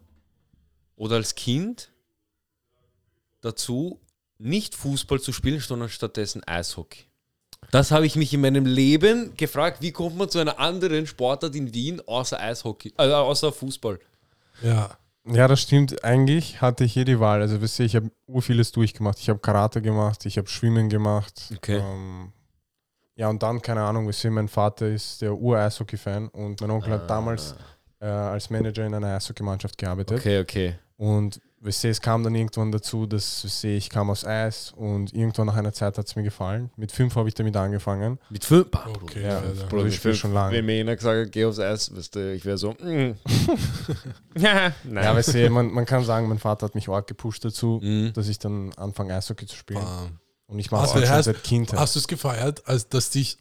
oder als Kind dazu, nicht Fußball zu spielen, sondern stattdessen Eishockey? Das habe ich mich in meinem Leben gefragt. Wie kommt man zu einer anderen Sportart in Wien außer Eishockey, äh, außer Fußball? ja, Ja, das stimmt. Eigentlich hatte ich hier die Wahl. Also, wisst ihr, ich habe ur vieles durchgemacht. Ich habe Karate gemacht, ich habe Schwimmen gemacht. Okay. Ähm, ja, und dann, keine Ahnung, wisst ihr, mein Vater ist der Ur-Eishockey-Fan und mein Onkel hat damals äh, als Manager in einer Eishockeymannschaft gearbeitet. Okay, okay. Und wisst ihr, es kam dann irgendwann dazu, dass wisst ihr, ich kam aus Eis und irgendwann nach einer Zeit hat es mir gefallen. Mit fünf habe ich damit angefangen. Mit fünf. okay. Ja, Alter. Bro, ich spiele schon lange. Wenn mir einer gesagt hat, geh aufs Eis, weißt du, ich wäre so. mm. ja, nein. Ja, weißt du, man, man kann sagen, mein Vater hat mich arg gepusht dazu, Mhm. dass ich dann anfange Eishockey zu spielen. Bam. Und ich mache es Also, auch schon heißt- seit Kindheit. Hast du es gefeiert, als dass dich.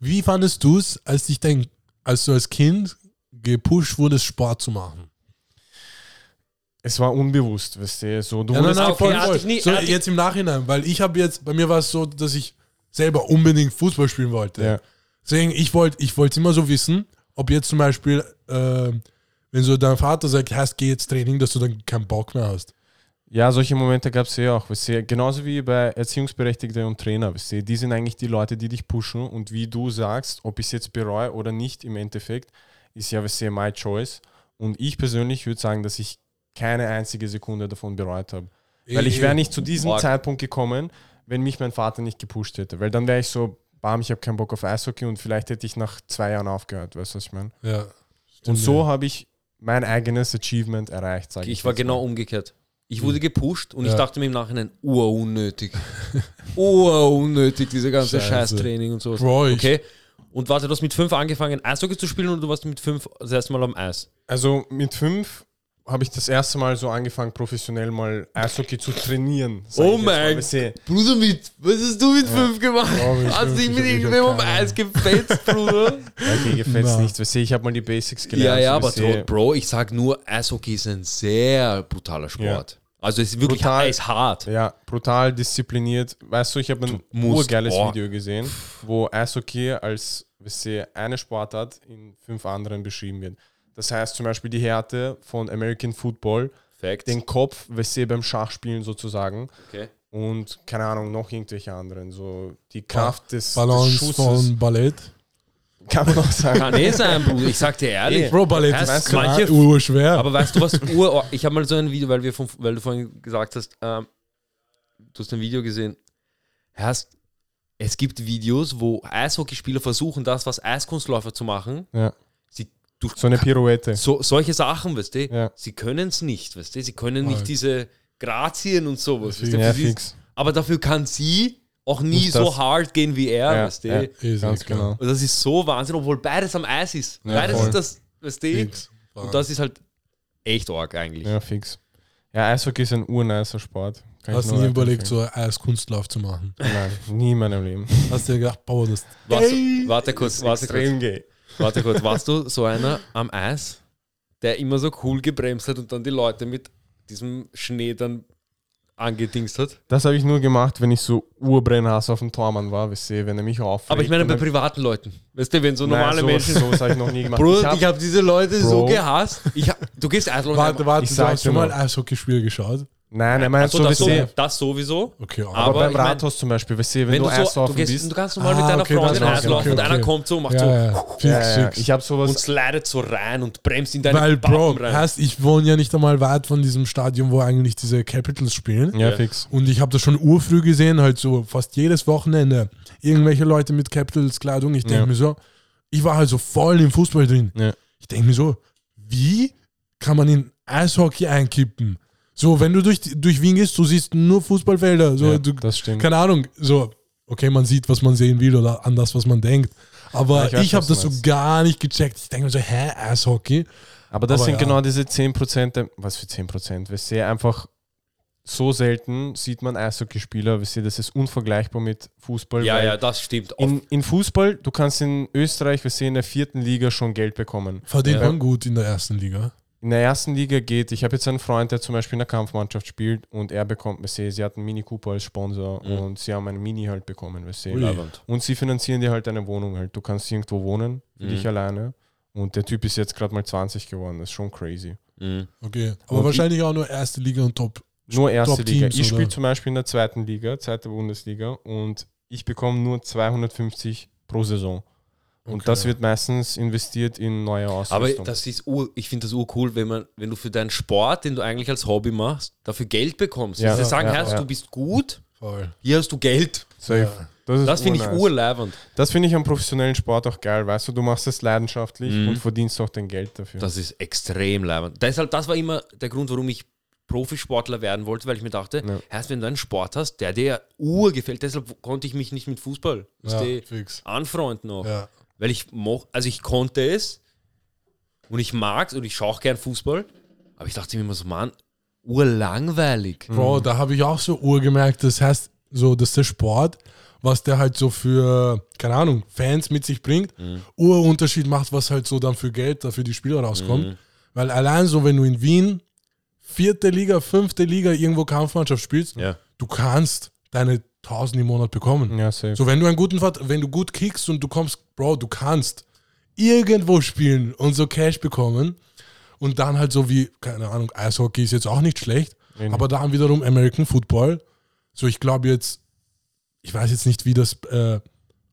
Wie fandest du es, als dich dein, als du als Kind gepusht wurdest, Sport zu machen? Es war unbewusst, weißt du, so du Ja, nein, wurdest nein, okay, voll. ich nie- so, jetzt im Nachhinein, weil ich habe jetzt, bei mir war es so, dass ich selber unbedingt Fußball spielen wollte. Ja. Deswegen, ich wollte ich wollte immer so wissen, ob jetzt zum Beispiel, äh, wenn so dein Vater sagt, heißt, geh jetzt Training, dass du dann keinen Bock mehr hast. Ja, solche Momente gab es ja auch. Weißt du, genauso wie bei Erziehungsberechtigte und Trainer. Weißt du, die sind eigentlich die Leute, die dich pushen. Und wie du sagst, ob ich es jetzt bereue oder nicht im Endeffekt, ist ja weißt du, my choice. Und ich persönlich würde sagen, dass ich keine einzige Sekunde davon bereut habe. Weil ich wäre nicht zu diesem Arg. Zeitpunkt gekommen, wenn mich mein Vater nicht gepusht hätte. Weil dann wäre ich so, bam, ich habe keinen Bock auf Eishockey und vielleicht hätte ich nach zwei Jahren aufgehört. Weißt du, was ich meine? Ja. Und Stimmt, so ja. habe ich mein eigenes Achievement erreicht, sage ich. Ich war genau mal. umgekehrt. Ich wurde gepusht und ich Ja. dachte mir im Nachhinein, unnötig. unnötig, diese ganze Scheiße. Scheißtraining und sowas. Bro, ich- okay. Und warte, du hast mit fünf angefangen, Eishockey zu spielen oder du warst mit fünf das erste Mal am Eis? Also mit fünf habe ich das erste Mal so angefangen, professionell mal Eishockey zu trainieren. Oh mein Bruder, mit, was hast du mit fünf gemacht? Oh, mit hast dich ich mit irgendwem keine Eis gefetzt, Bruder? Okay, gefällt Na. nichts. Weißt du, ich habe mal die Basics ja, gelernt. ja, so, aber so, Bro, ich sag nur, Eishockey ist ein sehr brutaler Sport. Also es ist wirklich Brutal. ist hart. Ja, brutal diszipliniert. Weißt du, ich habe ein urgeiles oh. Video gesehen, wo Eishockey als weißt du, eine Sportart in fünf anderen beschrieben wird. Das heißt zum Beispiel die Härte von American Football, Fact. den Kopf, weißt du, beim Schachspielen sozusagen Okay. und keine Ahnung, noch irgendwelche anderen. So die Kraft des, des Balance Schusses. von Ballett. Kann man auch sagen. Kann eh sein, Bruder. Ich sag dir ehrlich. Eh. Bro, Ballett Weißt ist manche urschwer. Aber weißt du was? Ur ich habe mal so ein Video, weil, wir von, weil du vorhin gesagt hast, ähm, du hast ein Video gesehen. Hast, es gibt Videos, wo Eishockeyspieler versuchen, das, was Eiskunstläufer zu machen. Ja. Durch So eine Pirouette. so, solche Sachen, weißt du? Ja. Sie können es nicht, weißt du? Sie können nicht diese Grazien und sowas. Weißt du? Ja, fix. aber dafür kann sie auch nie so hard gehen wie er, Ja, weißt du? ja. Ist Ganz klar. genau. Und das ist so Wahnsinn, obwohl beides am Eis ist. Ja, beides voll. ist das, weißt du? Fix. Und das ist halt echt arg eigentlich. Ja, fix. Ja, Eishockey ist ein urnicer Sport. Kann Hast du nie überlegt, so Eiskunstlauf zu machen? Nein, nie in meinem Leben. Hast du dir gedacht, boah, das. Warst, du- warte kurz, warte kurz. Extrem gay. Warte kurz, warst du so einer am Eis, der immer so cool gebremst hat und dann die Leute mit diesem Schnee dann angedingst hat. Das habe ich nur gemacht, wenn ich so Urbrennhass auf dem Tormann war, weißt du, wenn er mich aufregt. Aber ich meine bei privaten Leuten. Weißt du, wenn so Nein, normale sowas- Menschen. Sowas habe ich noch nie gemacht. Bruder, ich hab, habe diese Leute so Bro. gehasst. Ich hab, du gehst Eislaufen. Warte, warte, Ich du hast schon mal Eishockeyspiel geschaut? Nein, er meint Achso, so, das, so, das sowieso. Okay, Aber aber beim Rathaus zum Beispiel, weißt du, wenn, Wenn du du, so, du, gehst, bist. du kannst normal Ah, mit deiner okay, Freundin das- Eislaufen okay, und okay. einer kommt so und macht ja, so ja, fix, ja, ja, fix. ich habe sowas. und slidet so rein und bremst in deine Weil, Bro, Pappen rein. heißt, ich wohne ja nicht einmal weit von diesem Stadion, wo eigentlich diese Capitals spielen. ja, Ja. fix. Und ich habe das schon urfrüh gesehen, halt so fast jedes Wochenende. Irgendwelche Leute mit Capitals-Kleidung. Ich denke Ja. mir so, ich war halt so voll im Fußball drin. Ja. Ich denke mir so, wie kann man in Eishockey einkippen? So, wenn du durch, durch Wien gehst, du siehst nur Fußballfelder. So, Ja, du, das stimmt. keine Ahnung, so, okay, man sieht, was man sehen will oder an das, was man denkt. Aber Ja, ich, ich habe das so meinst. gar nicht gecheckt. Ich denke mir so, hä, Eishockey? Aber das Aber sind ja. genau diese 10%, der- was für 10%? Wir sehen einfach so selten, sieht man Eishockeyspieler, wir sehen, das ist unvergleichbar mit Fußball. ja, ja, das stimmt. In, in Fußball, du kannst in Österreich, wir sehen in der vierten Liga schon Geld bekommen. Verdient Ja. man gut in der ersten Liga. In der ersten Liga geht, ich habe jetzt einen Freund, der zum Beispiel in der Kampfmannschaft spielt und er bekommt, wir sehen, sie hat einen Mini Cooper als Sponsor Mhm. und sie haben einen Mini halt bekommen, wir sehen. Ui. Leibend. Und sie finanzieren dir halt eine Wohnung halt. Du kannst irgendwo wohnen, für Mhm. dich alleine. Und der Typ ist jetzt gerade mal 20 geworden, das ist schon crazy. Mhm. Okay. Aber Und wahrscheinlich auch nur erste Liga und Top. Nur erste Top-Teams, Liga. Ich spiele zum Beispiel in der zweiten Liga, zweite Bundesliga, und ich bekomme nur 250 pro Saison. Und Okay. das wird meistens investiert in neue Aber Ausrüstung. das ist ur, ich finde das urcool, wenn man, wenn du für deinen Sport, den du eigentlich als Hobby machst, dafür Geld bekommst. Ja. Also sie sagen, Ja, Herz, ja. du bist gut, Voll. hier hast du Geld. Safe. Ja. Das, Das finde ich urleibend. Das finde ich am professionellen Sport auch geil, weißt du, du machst es leidenschaftlich Mhm. und verdienst auch dein Geld dafür. Das ist extrem leibend. Deshalb, das war immer der Grund, warum ich Profisportler werden wollte, weil ich mir dachte, Ja. erst wenn du einen Sport hast, der dir ur gefällt, deshalb konnte ich mich nicht mit Fußball Ja, anfreunden noch. Ja. Weil ich moch, also ich konnte es und ich mag es und ich schaue auch gern Fußball, aber ich dachte mir immer so, Mann, urlangweilig. Bro, da habe ich auch so urgemerkt, das heißt, so, dass der Sport, was der halt so für, keine Ahnung, Fans mit sich bringt, Mhm. Urunterschied macht, was halt so dann für Geld da für die Spieler rauskommt. Mhm. Weil allein so, wenn du in Wien vierte Liga, fünfte Liga irgendwo Kampfmannschaft spielst, Ja. du kannst deine 1000 im Monat bekommen. ja, safe. So, wenn du einen guten Vert- wenn du gut kickst und du kommst, Bro, du kannst irgendwo spielen und so Cash bekommen und dann halt so wie, keine Ahnung, Eishockey ist jetzt auch nicht schlecht, Nee, nee. aber dann wiederum American Football. So, ich glaube jetzt, ich weiß jetzt nicht, wie das, äh,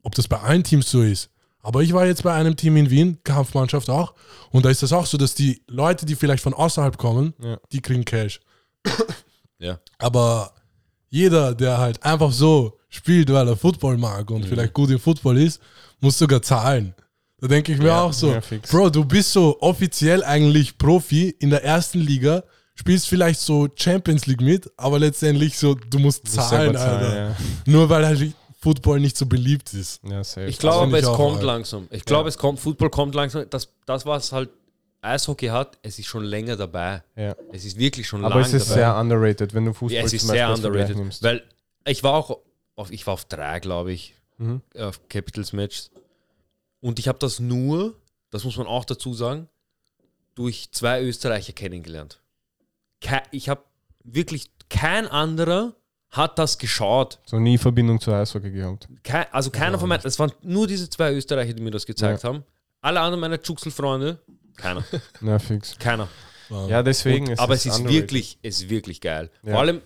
ob das bei allen Teams so ist, aber ich war jetzt bei einem Team in Wien, Kampfmannschaft auch, und da ist das auch so, dass die Leute, die vielleicht von außerhalb kommen, Ja. die kriegen Cash. Ja. Aber jeder, der halt einfach so spielt, weil er Football mag und vielleicht gut im Football ist, muss sogar zahlen. Da denke ich mir Ja, auch so, ja. Bro, du bist so offiziell eigentlich Profi in der ersten Liga, spielst vielleicht so Champions League mit, aber letztendlich so, du musst Du musst zahlen, Alter. Nur weil halt Football nicht so beliebt ist. Ja, ja. Ich glaube, ich es kommt arg. langsam. Ich glaube, es kommt, Football kommt langsam. Das, das, was halt Eishockey hat, es ist schon länger dabei. ja. Es ist wirklich schon Aber lange es ist dabei. sehr underrated, wenn du Fußball ja, es ist sehr underrated. nimmst. Weil ich war auch auf, ich war auf drei, glaube ich, Mhm. auf Capitals Matches. Und ich habe das nur, das muss man auch dazu sagen, durch zwei Österreicher kennengelernt. Ich habe wirklich kein anderer hat das geschaut. So nie Verbindung zu Eishockey gehabt. Kein, also keiner von meinen, es waren nur diese zwei Österreicher, die mir das gezeigt Ja. haben. Alle anderen meiner Juxel-Freunde, keiner. Ja, fix. Keiner. Ja, deswegen Und, aber es ist underrated. wirklich, es ist wirklich geil. Ja. Vor allem,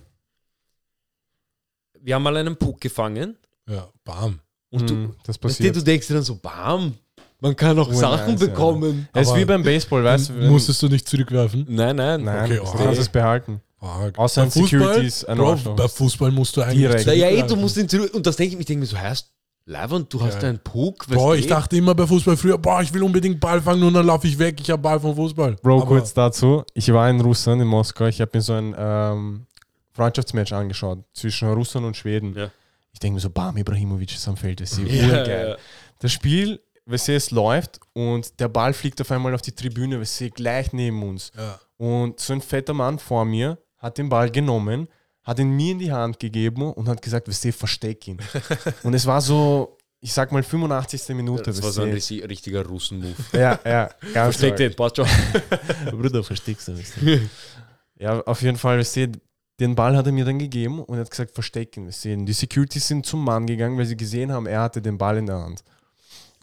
wir haben mal einen Puck gefangen Ja, bam. und du, Mhm, das weißt du, passiert. du denkst dir dann so, bam, man kann auch Oh, Sachen nice, ja. bekommen. Es ist wie beim Baseball, weißt du? Musstest du nicht zurückwerfen? Nein, nein. Nein, Okay, du oh. kannst es behalten. Arg. Außer Bei ist ein Bro, bei Fußball musst du eigentlich Direkt. Ja, ja, eh, du musst ihn zurück. Und das denke ich, ich denke mir so, heißt, Leiband, du hast Ja. einen Puck. Boah, ich eh? dachte immer bei Fußball früher, boah, ich will unbedingt Ball fangen und dann laufe ich weg, ich habe Ball vom Fußball. Bro, Aber- kurz dazu. Ich war in Russland, in Moskau. Ich habe mir so ein ähm, Freundschaftsmatch angeschaut zwischen Russland und Schweden. Ja. Ich denke mir so, Bam, Ibrahimovic ist am Feld. Das ist Ja, urgeil. ja. Das Spiel, weißt du, es läuft und der Ball fliegt auf einmal auf die Tribüne, weißt du, gleich neben uns. Ja. Und so ein fetter Mann vor mir hat den Ball genommen, hat ihn mir in die Hand gegeben und hat gesagt, weißt du, versteck ihn. und es war so, ich sag mal, 85. Minute. Das war so ein richtig- richtiger Russen-Move. ja, ja, ganz Versteck den, passt schon. Bruder, versteckst du. du. ja, auf jeden Fall, weißt du, den Ball hat er mir dann gegeben und hat gesagt, verstecken. wir sehen. Die Securities sind zum Mann gegangen, weil sie gesehen haben, er hatte den Ball in der Hand.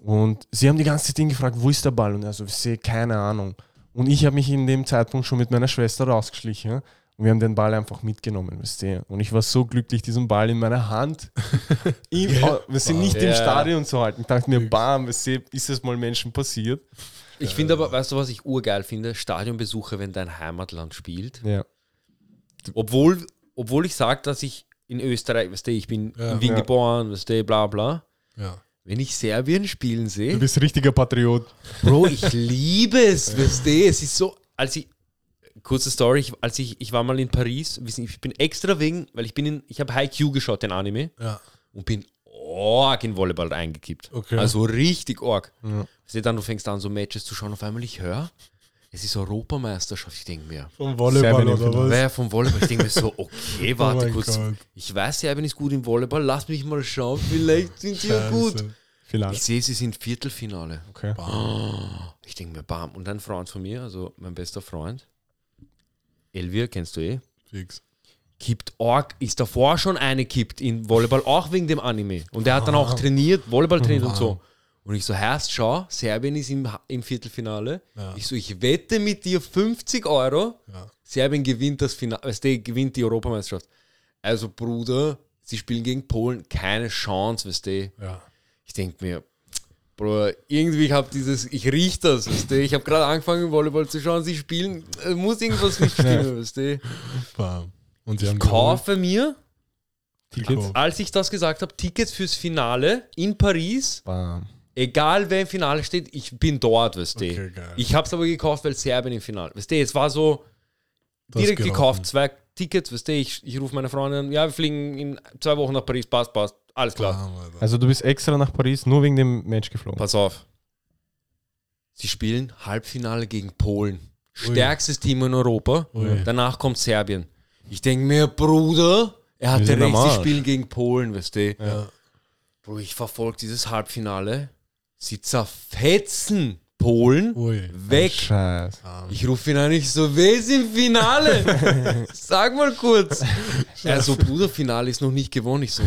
Und sie haben die ganze Zeit ihn gefragt, wo ist der Ball? Und er so, ich sehe keine Ahnung. Und ich habe mich in dem Zeitpunkt schon mit meiner Schwester rausgeschlichen. Ja. Und wir haben den Ball einfach mitgenommen, wisst ihr. Und ich war so glücklich, diesen Ball in meiner Hand. Im, wir sind nicht im Ja. Stadion zu halten. Ich dachte mir, bam, wisst ihr, ist es mal Menschen passiert. Ich finde aber, weißt du, was ich urgeil finde? Stadionbesuche, wenn dein Heimatland spielt. Ja. Obwohl, obwohl ich sage, dass ich in Österreich, weißt du, ich bin Ja. in Wien Ja. geboren, weißt du, bla bla. Ja. Wenn ich Serbien spielen Du sehe, bist richtiger Patriot. Bro, ich liebe es, weißt du, es ist so, als ich, kurze Story, ich, als ich, ich war mal in Paris, ich bin extra wegen, weil ich bin in, ich habe Haikyuu geschaut, den Anime, Ja. und bin arg in Volleyball eingekippt. Okay. Also richtig arg. Weißt du, dann du fängst an, so Matches zu schauen, auf einmal ich höre, es ist Europameisterschaft, ich denke mir, Vom Volleyball oder was? Wer vom Volleyball? Ich denke mir so, okay, warte Oh kurz. Gott. Ich weiß, Serbien ist gut im Volleyball, lass mich mal schauen, vielleicht sind sie ja gut. Vielleicht. Ich sehe, sie sind Viertelfinale. Okay. Ich denke mir, bam. Und ein Freund von mir, also mein bester Freund, Elvir, kennst du eh, Fix. kippt arg, ist davor schon eine kippt in Volleyball, auch wegen dem Anime. Und er hat dann auch trainiert, Volleyball trainiert und so. Und ich so, heißt, schau, Serbien ist im, im Viertelfinale. Ja. Ich so, ich wette mit dir 50 Euro, Ja. Serbien gewinnt das Finale, weißt du, gewinnt die Europameisterschaft. Also, Bruder, sie spielen gegen Polen, keine Chance, weißt du. Ja. Ich denke mir, Bro, irgendwie ich habe dieses, ich riech das, weißt du. Ich habe gerade angefangen, Volleyball zu schauen, sie spielen, es muss irgendwas nicht stimmen, weißt du. Bam. Und sie haben Kaufe mir, Tickets. als ich das gesagt habe, Tickets fürs Finale in Paris. Bam. Egal wer im Finale steht, ich bin dort, weißt du. Okay, ich habe es aber gekauft, weil Serbien im Finale. Weißt du, es war so Das direkt gekauft, zwei Tickets, weißt du, ich, ich rufe meine Freundin an, ja, wir fliegen in zwei Wochen nach Paris, passt, passt, alles klar. Alter. Also du bist extra nach Paris nur wegen dem Match geflogen. Pass auf. Sie spielen Halbfinale gegen Polen. Stärkstes Team in Europa. Ui. Danach kommt Serbien. Ich denke mir, Bruder, er hatte am recht, sie Arsch. spielen gegen Polen, weißt du. Ja. Bro, ich verfolge dieses Halbfinale. Sie zerfetzen Polen Ui. weg. Scheiß. Ich rufe ihn an, ich so, wer ist im Finale? Sag mal kurz. Also, Bruder, Finale ist noch nicht gewonnen. Ich so,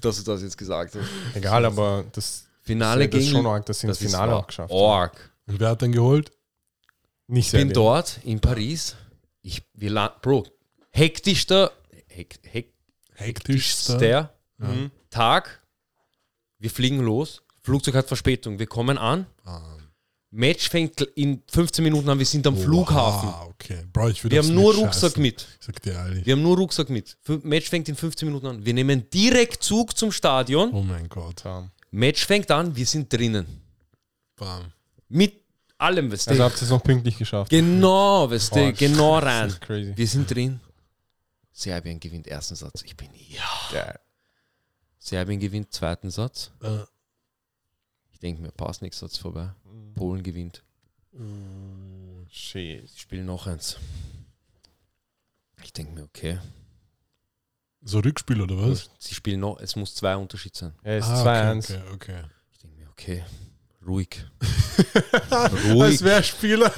dass du das jetzt gesagt hast. Egal, aber das, Finale das ist gegen. schon arg, dass sie ins das ist Finale auch geschafft haben. Arg. Und wer hat dann geholt? Nicht Ich bin Serbien. dort in Paris. Ich, wir la- Bro, hektischster, hek, Hektischster. hektischster Tag. Wir fliegen los. Flugzeug hat Verspätung. Wir kommen an. Match fängt in 15 Minuten an. Wir sind am Flughafen. Ah, okay. Bro, Wir haben nur Rucksack scheißen. mit. Ich sag dir ehrlich. Wir haben nur Rucksack mit. F- Match fängt in 15 Minuten an. Wir nehmen direkt Zug zum Stadion. Oh mein Gott. Bam. Match fängt an. Wir sind drinnen. Bam. Mit allem, du. Also habt ihr es noch pünktlich geschafft. Genau, weißt du. Boah, Genau Das rein. ist crazy. Wir sind drin. Serbien gewinnt ersten Satz. Ich bin ja. Geil. Serbien gewinnt zweiten Satz. Äh, Ich denke mir, passt nichts, Satz vorbei. Polen gewinnt. Shit. Sie spielen noch eins. Ich denke mir, okay. so Rückspiel oder was? Sie spielen noch, es muss zwei Unterschied sein. Er ist Ah, 2-1. Okay, okay, okay. Ich denke mir, okay. Ruhig. Als ruhig, wäre Spieler.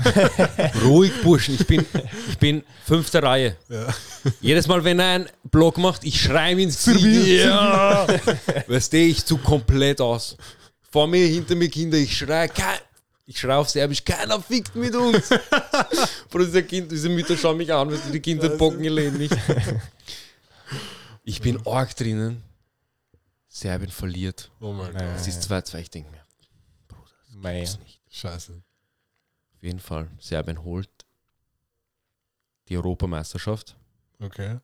ruhig, Burschen. Ich bin, ich bin fünfte Reihe. Ja. Jedes Mal, wenn er einen Block macht, ich schreie ihm ins Gesicht. Ja. Weißt du, ich zu komplett aus. Vor mir, hinter mir Kinder, ich schreie, kein, ich schreie auf Serbisch, keiner fickt mit uns. Bro, diese, kind, diese Mütter schauen mich an, weißt du, die Kinder bocken ihr Leben nicht. Ich bin arg drinnen. Serbien verliert. Oh mein. Gott. Es ist 2-2, ich denke mir, Mei. das nicht. Scheiße. Auf jeden Fall, Serbien holt die Europameisterschaft. Okay.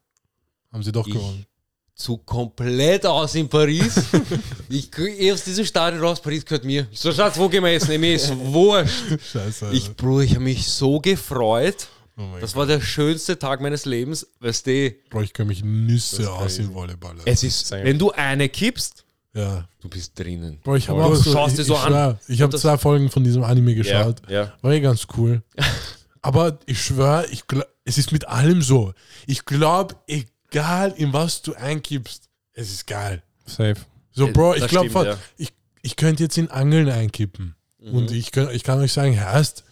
Haben sie doch Ich- gewonnen. Zu komplett aus in Paris. ich krieg aus diesem Stadion raus, Paris gehört mir. Ich so, Schatz, wo gehen wir essen? Mir ist wurscht. Scheiße. Alter. Ich, Bruder, ich habe mich so gefreut. oh Das Gott. war der schönste Tag meines Lebens. Weißt du, Bro, ich kann mich Nüsse aus in Volleyball. Alter. es ist, Same. wenn du eine kippst, ja. du bist drinnen. Bro, ich habe so, schaust ich, dir so ich, an. schwör, ich habe zwei Folgen von diesem Anime geschaut. ja. War eh ganz cool. Aber ich schwöre, ich glaub, es ist mit allem so. Ich glaube, egal in was du einkippst, es ist geil. Safe. So, Bro, ich glaube, ja. ich, ich könnte jetzt in Angeln einkippen. Mhm. Und ich, könnt- ich kann euch sagen, heißt,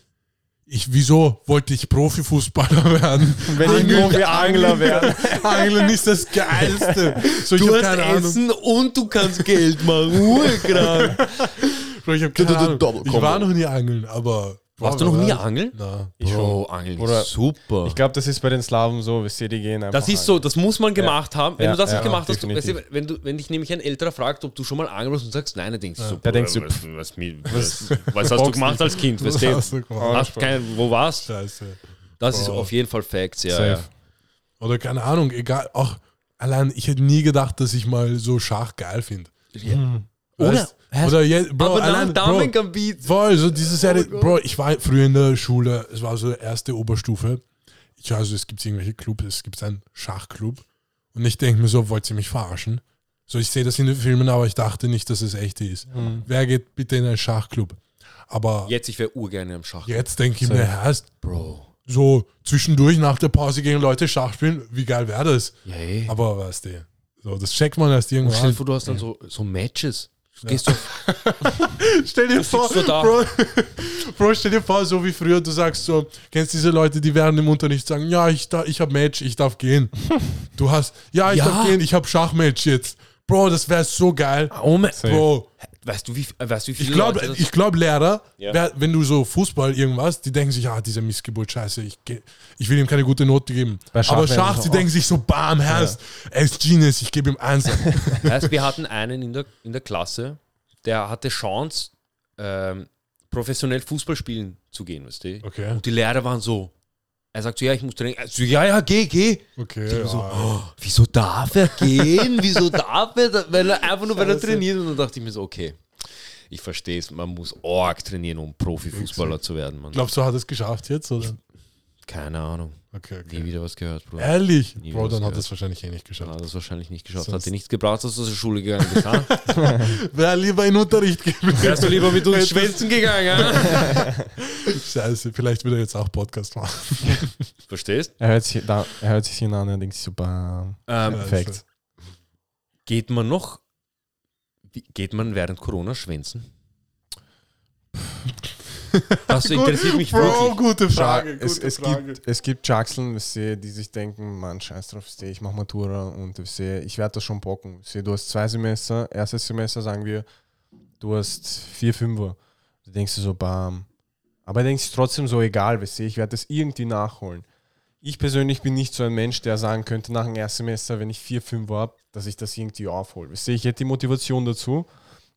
ich, wieso wollte ich Profifußballer werden? Wenn ich Profi-Angler wäre. Angeln ist das Geilste. So, ich Du hast keine Ahnung. Essen und du kannst Geld machen. Urkrank. Bro, ich, hab keine Du- du- du- ich war noch nie angeln, aber. Warst du noch nie angeln? Na. Bro, Angeln Oder- ist super. Ich glaube, das ist bei den Slawen so, wisst ihr, die gehen einfach. Das ist so, das muss man gemacht haben. Wenn Ja, du das ja, nicht gemacht hast, du, weißt definitiv. du, wenn, du, wenn dich nämlich ein älterer fragt, ob du schon mal angeln hast und sagst, nein, dann denkst du so, Da denkst du, was, was, was, was hast du gemacht als Kind? Was Weißt du? hast du gemacht? Hast kein, wo warst du? Scheiße. Das ist auf jeden Fall Facts, ja. Safe. ja. Oder keine Ahnung, egal. Auch allein, ich hätte nie gedacht, dass ich mal so Schach geil finde. Oder, Oder je, Bro, aber allein, dann Bro, Damen Gambit. Voll, so diese Serie. Bro, ich war früher in der Schule, es war so erste Oberstufe. Ich, also es gibt irgendwelche Clubs, es gibt einen Schachclub. Und ich denke mir so, wollt ihr mich verarschen? So, ich sehe das in den Filmen, aber ich dachte nicht, dass es echt ist. Wer geht bitte in einen Schachclub? Aber jetzt, Jetzt, ich wäre urgerne am Schach. denke ich mir, erst Bro. so zwischendurch nach der Pause gegen Leute Schach spielen, wie geil wäre das? Ey. Aber weißt du, so, das checkt man erst Stell dir irgendwann. vor, du hast dann so, so Matches. Gehst du Stell dir vor. Bro, Bro, stell dir vor, so wie früher, du sagst so, kennst diese Leute, die während dem Unterricht sagen, ja, ich, da, ich habe Match, ich darf gehen. Du hast, ja, ich Ja. darf gehen, ich habe Schachmatch jetzt. Bro, das wäre so geil. oh mein, Bro, weißt du, wie, weißt du, wie viele ich glaube, Leute das- ich glaub, Lehrer, Ja. wer, wenn du so Fußball irgendwas, die denken sich, ja, dieser Missgeburt, scheiße, ich, geh- ich will ihm keine gute Note geben. Schach Aber Schach, das die auch- denken sich so, bam, Herz, er ist Genius, ich gebe ihm eins. Weißt, wir hatten einen in der, in der Klasse, der hatte Chance, ähm, professionell Fußball spielen zu gehen, weißt du? Okay. Und die Lehrer waren so, er sagt so, ja, ich muss trainieren. Also, ja, ja, geh, geh. Okay, Ich so, ja. oh, wieso darf er gehen? Wieso darf er? da- Weil er einfach nur, weil er trainiert. Und dann dachte ich mir so, okay, ich verstehe es, man muss arg trainieren, um Profifußballer zu werden. Man. Glaubst du, hat es geschafft jetzt? Oder? Keine Ahnung. Okay, Nie okay. wieder was gehört, Bruder. Ehrlich? Nie Bro, dann hat es wahrscheinlich eh nicht Dann geschafft. hat er es wahrscheinlich nicht geschafft. Sonst- Hat dir nichts gebraucht, dass du zur Schule gegangen bist. ha? Wäre lieber in Unterricht gewesen. Wärst du lieber mit uns schwänzen gegangen? Scheiße, vielleicht will er jetzt auch Podcast machen. Verstehst? Er hört sich, da, er hört sich hin an und denkt bam. Ähm, Perfekt. geht man noch, geht man während Corona schwänzen? Das interessiert mich Bro, wirklich. gute Frage. es, gute es, Frage. gibt, es gibt Jackseln, die sich denken, Mann, scheiß drauf, ich mach Matura und ich werde das schon bocken. Du hast zwei Semester, erstes Semester sagen wir, du hast vier Fünfer. Du denkst dir so, bam. Aber denkst dir trotzdem so, egal, ich werde das irgendwie nachholen. Ich persönlich bin nicht so ein Mensch, der sagen könnte, nach dem ersten Semester, wenn ich vier Fünfer habe, dass ich das irgendwie aufhole. Wisst ihr, ich hätte die Motivation dazu,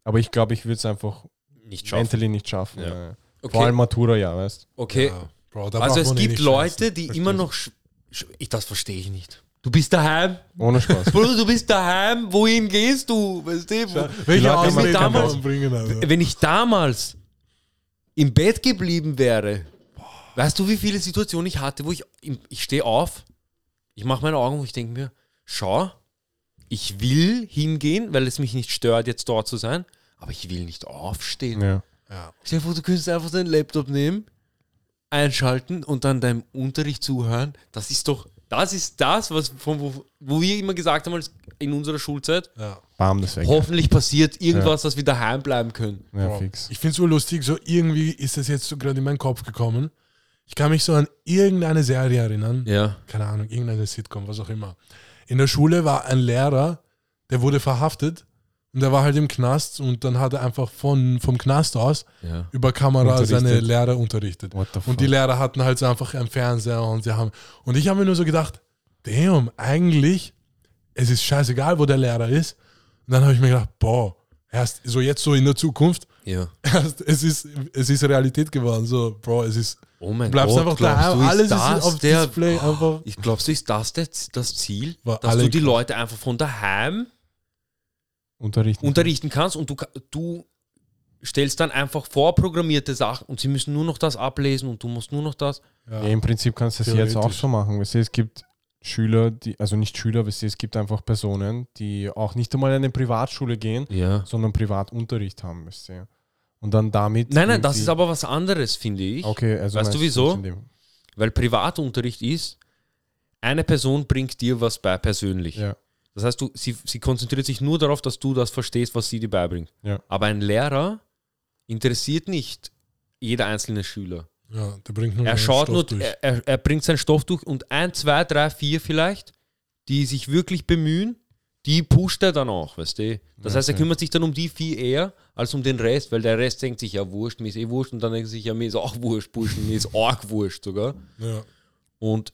aber ich glaube, ich würde es einfach Nicht schaffen. mentally nicht schaffen. Ja. Ja. Okay. Vor allem Matura, ja, weißt Okay. Ja, Bro, da also braucht es man eh gibt nicht Leute, scheißen. die Verstehst immer du? noch. sch- sch- Ich, das verstehe ich nicht. Du bist daheim. Ohne Spaß. Bruder, du bist daheim. Wohin gehst du? Weißt du? Wo- Welche Leute haben kann damals- man bringen? Alter? Wenn ich damals im Bett geblieben wäre, weißt du, wie viele Situationen ich hatte, wo ich, im- ich stehe auf, ich mache meine Augen und ich denke mir, schau, ich will hingehen, weil es mich nicht stört, jetzt dort zu sein, aber ich will nicht aufstehen. Ja. Ja. Stell dir vor, du könntest einfach deinen Laptop nehmen, einschalten und dann deinem Unterricht zuhören. Das ist doch, das ist das, was von wo, wo wir immer gesagt haben in unserer Schulzeit. Ja. Bam, das weg. Hoffentlich passiert irgendwas, dass wir daheim bleiben können. Ja, Bro, fix. Ich finde es so lustig, so irgendwie ist das jetzt so gerade in meinen Kopf gekommen. Ich kann mich so an irgendeine Serie erinnern. Ja. Keine Ahnung, irgendeine Sitcom, was auch immer. In der Schule war ein Lehrer, der wurde verhaftet und der war halt im Knast und dann hat er einfach von, vom Knast aus Ja. über Kamera seine Lehrer unterrichtet. Und die Lehrer hatten halt so einfach einen Fernseher und sie haben. Und ich habe mir nur so gedacht, damn, eigentlich, es ist scheißegal, wo der Lehrer ist. Und dann habe ich mir gedacht, boah, erst so jetzt so in der Zukunft, Ja. erst, es ist, es ist Realität geworden. So, Bro, es ist. Oh mein Du bleibst Gott, einfach du, alles ist auf der, Display einfach. Ich glaubst du, ist das der, das Ziel, War dass alle du die. Leute einfach von daheim Unterrichten. unterrichten kannst und du, du stellst dann einfach vorprogrammierte Sachen und sie müssen nur noch das ablesen und du musst nur noch das. Ja, Im Prinzip kannst du das jetzt auch so machen. Weißt du, es gibt Schüler, die, also nicht Schüler, weißt du, es gibt einfach Personen, die auch nicht einmal in eine Privatschule gehen, Ja. sondern Privatunterricht haben, weißt du. Und dann damit. Nein, nein, das ist aber was anderes, finde ich. Okay, also Weißt du wieso? Weil Privatunterricht ist, eine Person bringt dir was bei persönlich. Ja. Das heißt, du, sie, sie konzentriert sich nur darauf, dass du das verstehst, was sie dir beibringt. Ja. Aber ein Lehrer interessiert nicht jeder einzelne Schüler. Ja, der bringt nur Er schaut Stoff nur, durch. er, er, bringt seinen Stoff durch und ein, zwei, drei, vier vielleicht, die sich wirklich bemühen, die pusht er dann auch, weißt du? Das Ja, heißt, er kümmert sich dann um die vier eher als um den Rest, weil der Rest denkt sich, ja, wurscht, mir ist eh wurscht und dann denkt sich, ja, mir ist auch wurscht, pushen, mir ist arg wurscht sogar. ja. Und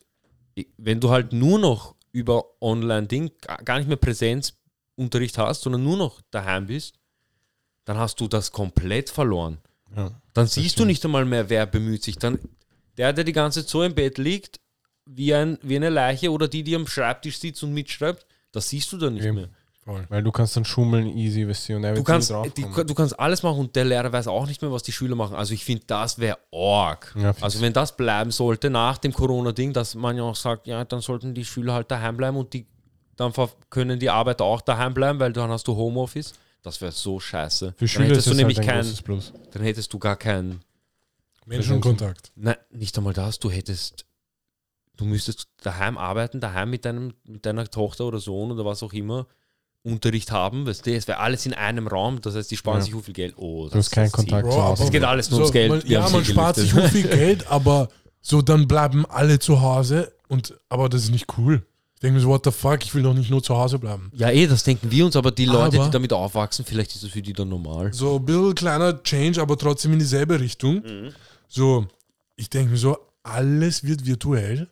wenn du halt nur noch über Online-Ding ga- gar nicht mehr Präsenzunterricht hast, sondern nur noch daheim bist, dann hast du das komplett verloren. Ja. Dann siehst du nicht einmal mehr, wer bemüht sich. Dann der, der die ganze Zeit so im Bett liegt, wie, ein, wie eine Leiche oder die, die am Schreibtisch sitzt und mitschreibt, das siehst du dann nicht Eben. mehr. Voll. Weil du kannst dann schummeln easy, weißt du, und er Du kannst, die, du kannst alles machen und der Lehrer weiß auch nicht mehr, was die Schüler machen. Also ich finde, das wäre arg. Ja, also wenn das bleiben sollte nach dem Corona-Ding, dass man ja auch sagt, ja, dann sollten die Schüler halt daheim bleiben und die dann können die Arbeiter auch daheim bleiben, weil dann hast du Homeoffice. Das wäre so scheiße. Für dann Schüler hättest ist du nämlich halt ein kein, großes Plus. dann hättest du gar keinen Menschenkontakt. Nein, nicht einmal das. Du hättest, du müsstest daheim arbeiten, daheim mit, deinem, mit deiner Tochter oder Sohn oder was auch immer Unterricht haben. Weißt du, es wäre alles in einem Raum. Das heißt, die sparen Ja. sich so viel Geld. Oh, Du hast keinen ist Kontakt zu Hause. Es geht alles nur ums Geld. Man, ja, man spart sich so viel Geld, aber so dann bleiben alle zu Hause und aber das ist nicht cool. Ich denke mir so, what the fuck, ich will doch nicht nur zu Hause bleiben. Ja, eh, das denken wir uns, aber die Leute, Aber- die damit aufwachsen, vielleicht ist das für die dann normal. So ein bisschen kleiner Change, aber trotzdem in dieselbe Richtung. Mhm. So, ich denke mir so, alles wird virtuell.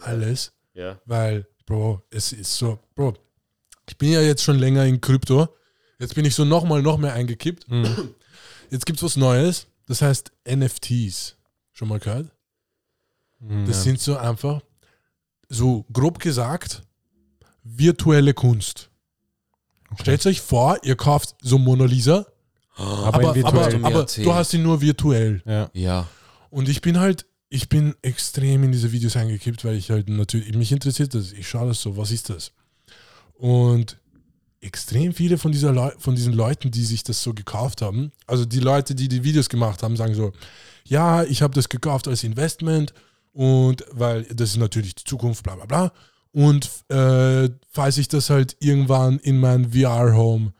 Alles. Ja. Weil, Bro, es ist so, Bro, ich bin ja jetzt schon länger in Krypto. Jetzt bin ich so nochmal noch mehr eingekippt. Mhm. Jetzt gibt es was Neues. Das heißt NFTs. Schon mal gehört? Mhm, Das ja. sind so einfach, so grob gesagt, virtuelle Kunst. Stellt euch vor, ihr kauft so Mona Lisa, aber, aber, aber, aber erzählt. du hast sie nur virtuell. ja. Ja. Und ich bin halt, ich bin extrem in diese Videos eingekippt, weil ich halt natürlich, mich interessiert das. Ich schaue das so, was ist das? Und extrem viele von, dieser Leu von diesen Leuten, die sich das so gekauft haben, also die Leute, die die Videos gemacht haben, sagen so, ja, ich habe das gekauft als Investment und weil das ist natürlich die Zukunft, bla bla bla. Und äh, falls ich das halt irgendwann in mein VR-Home,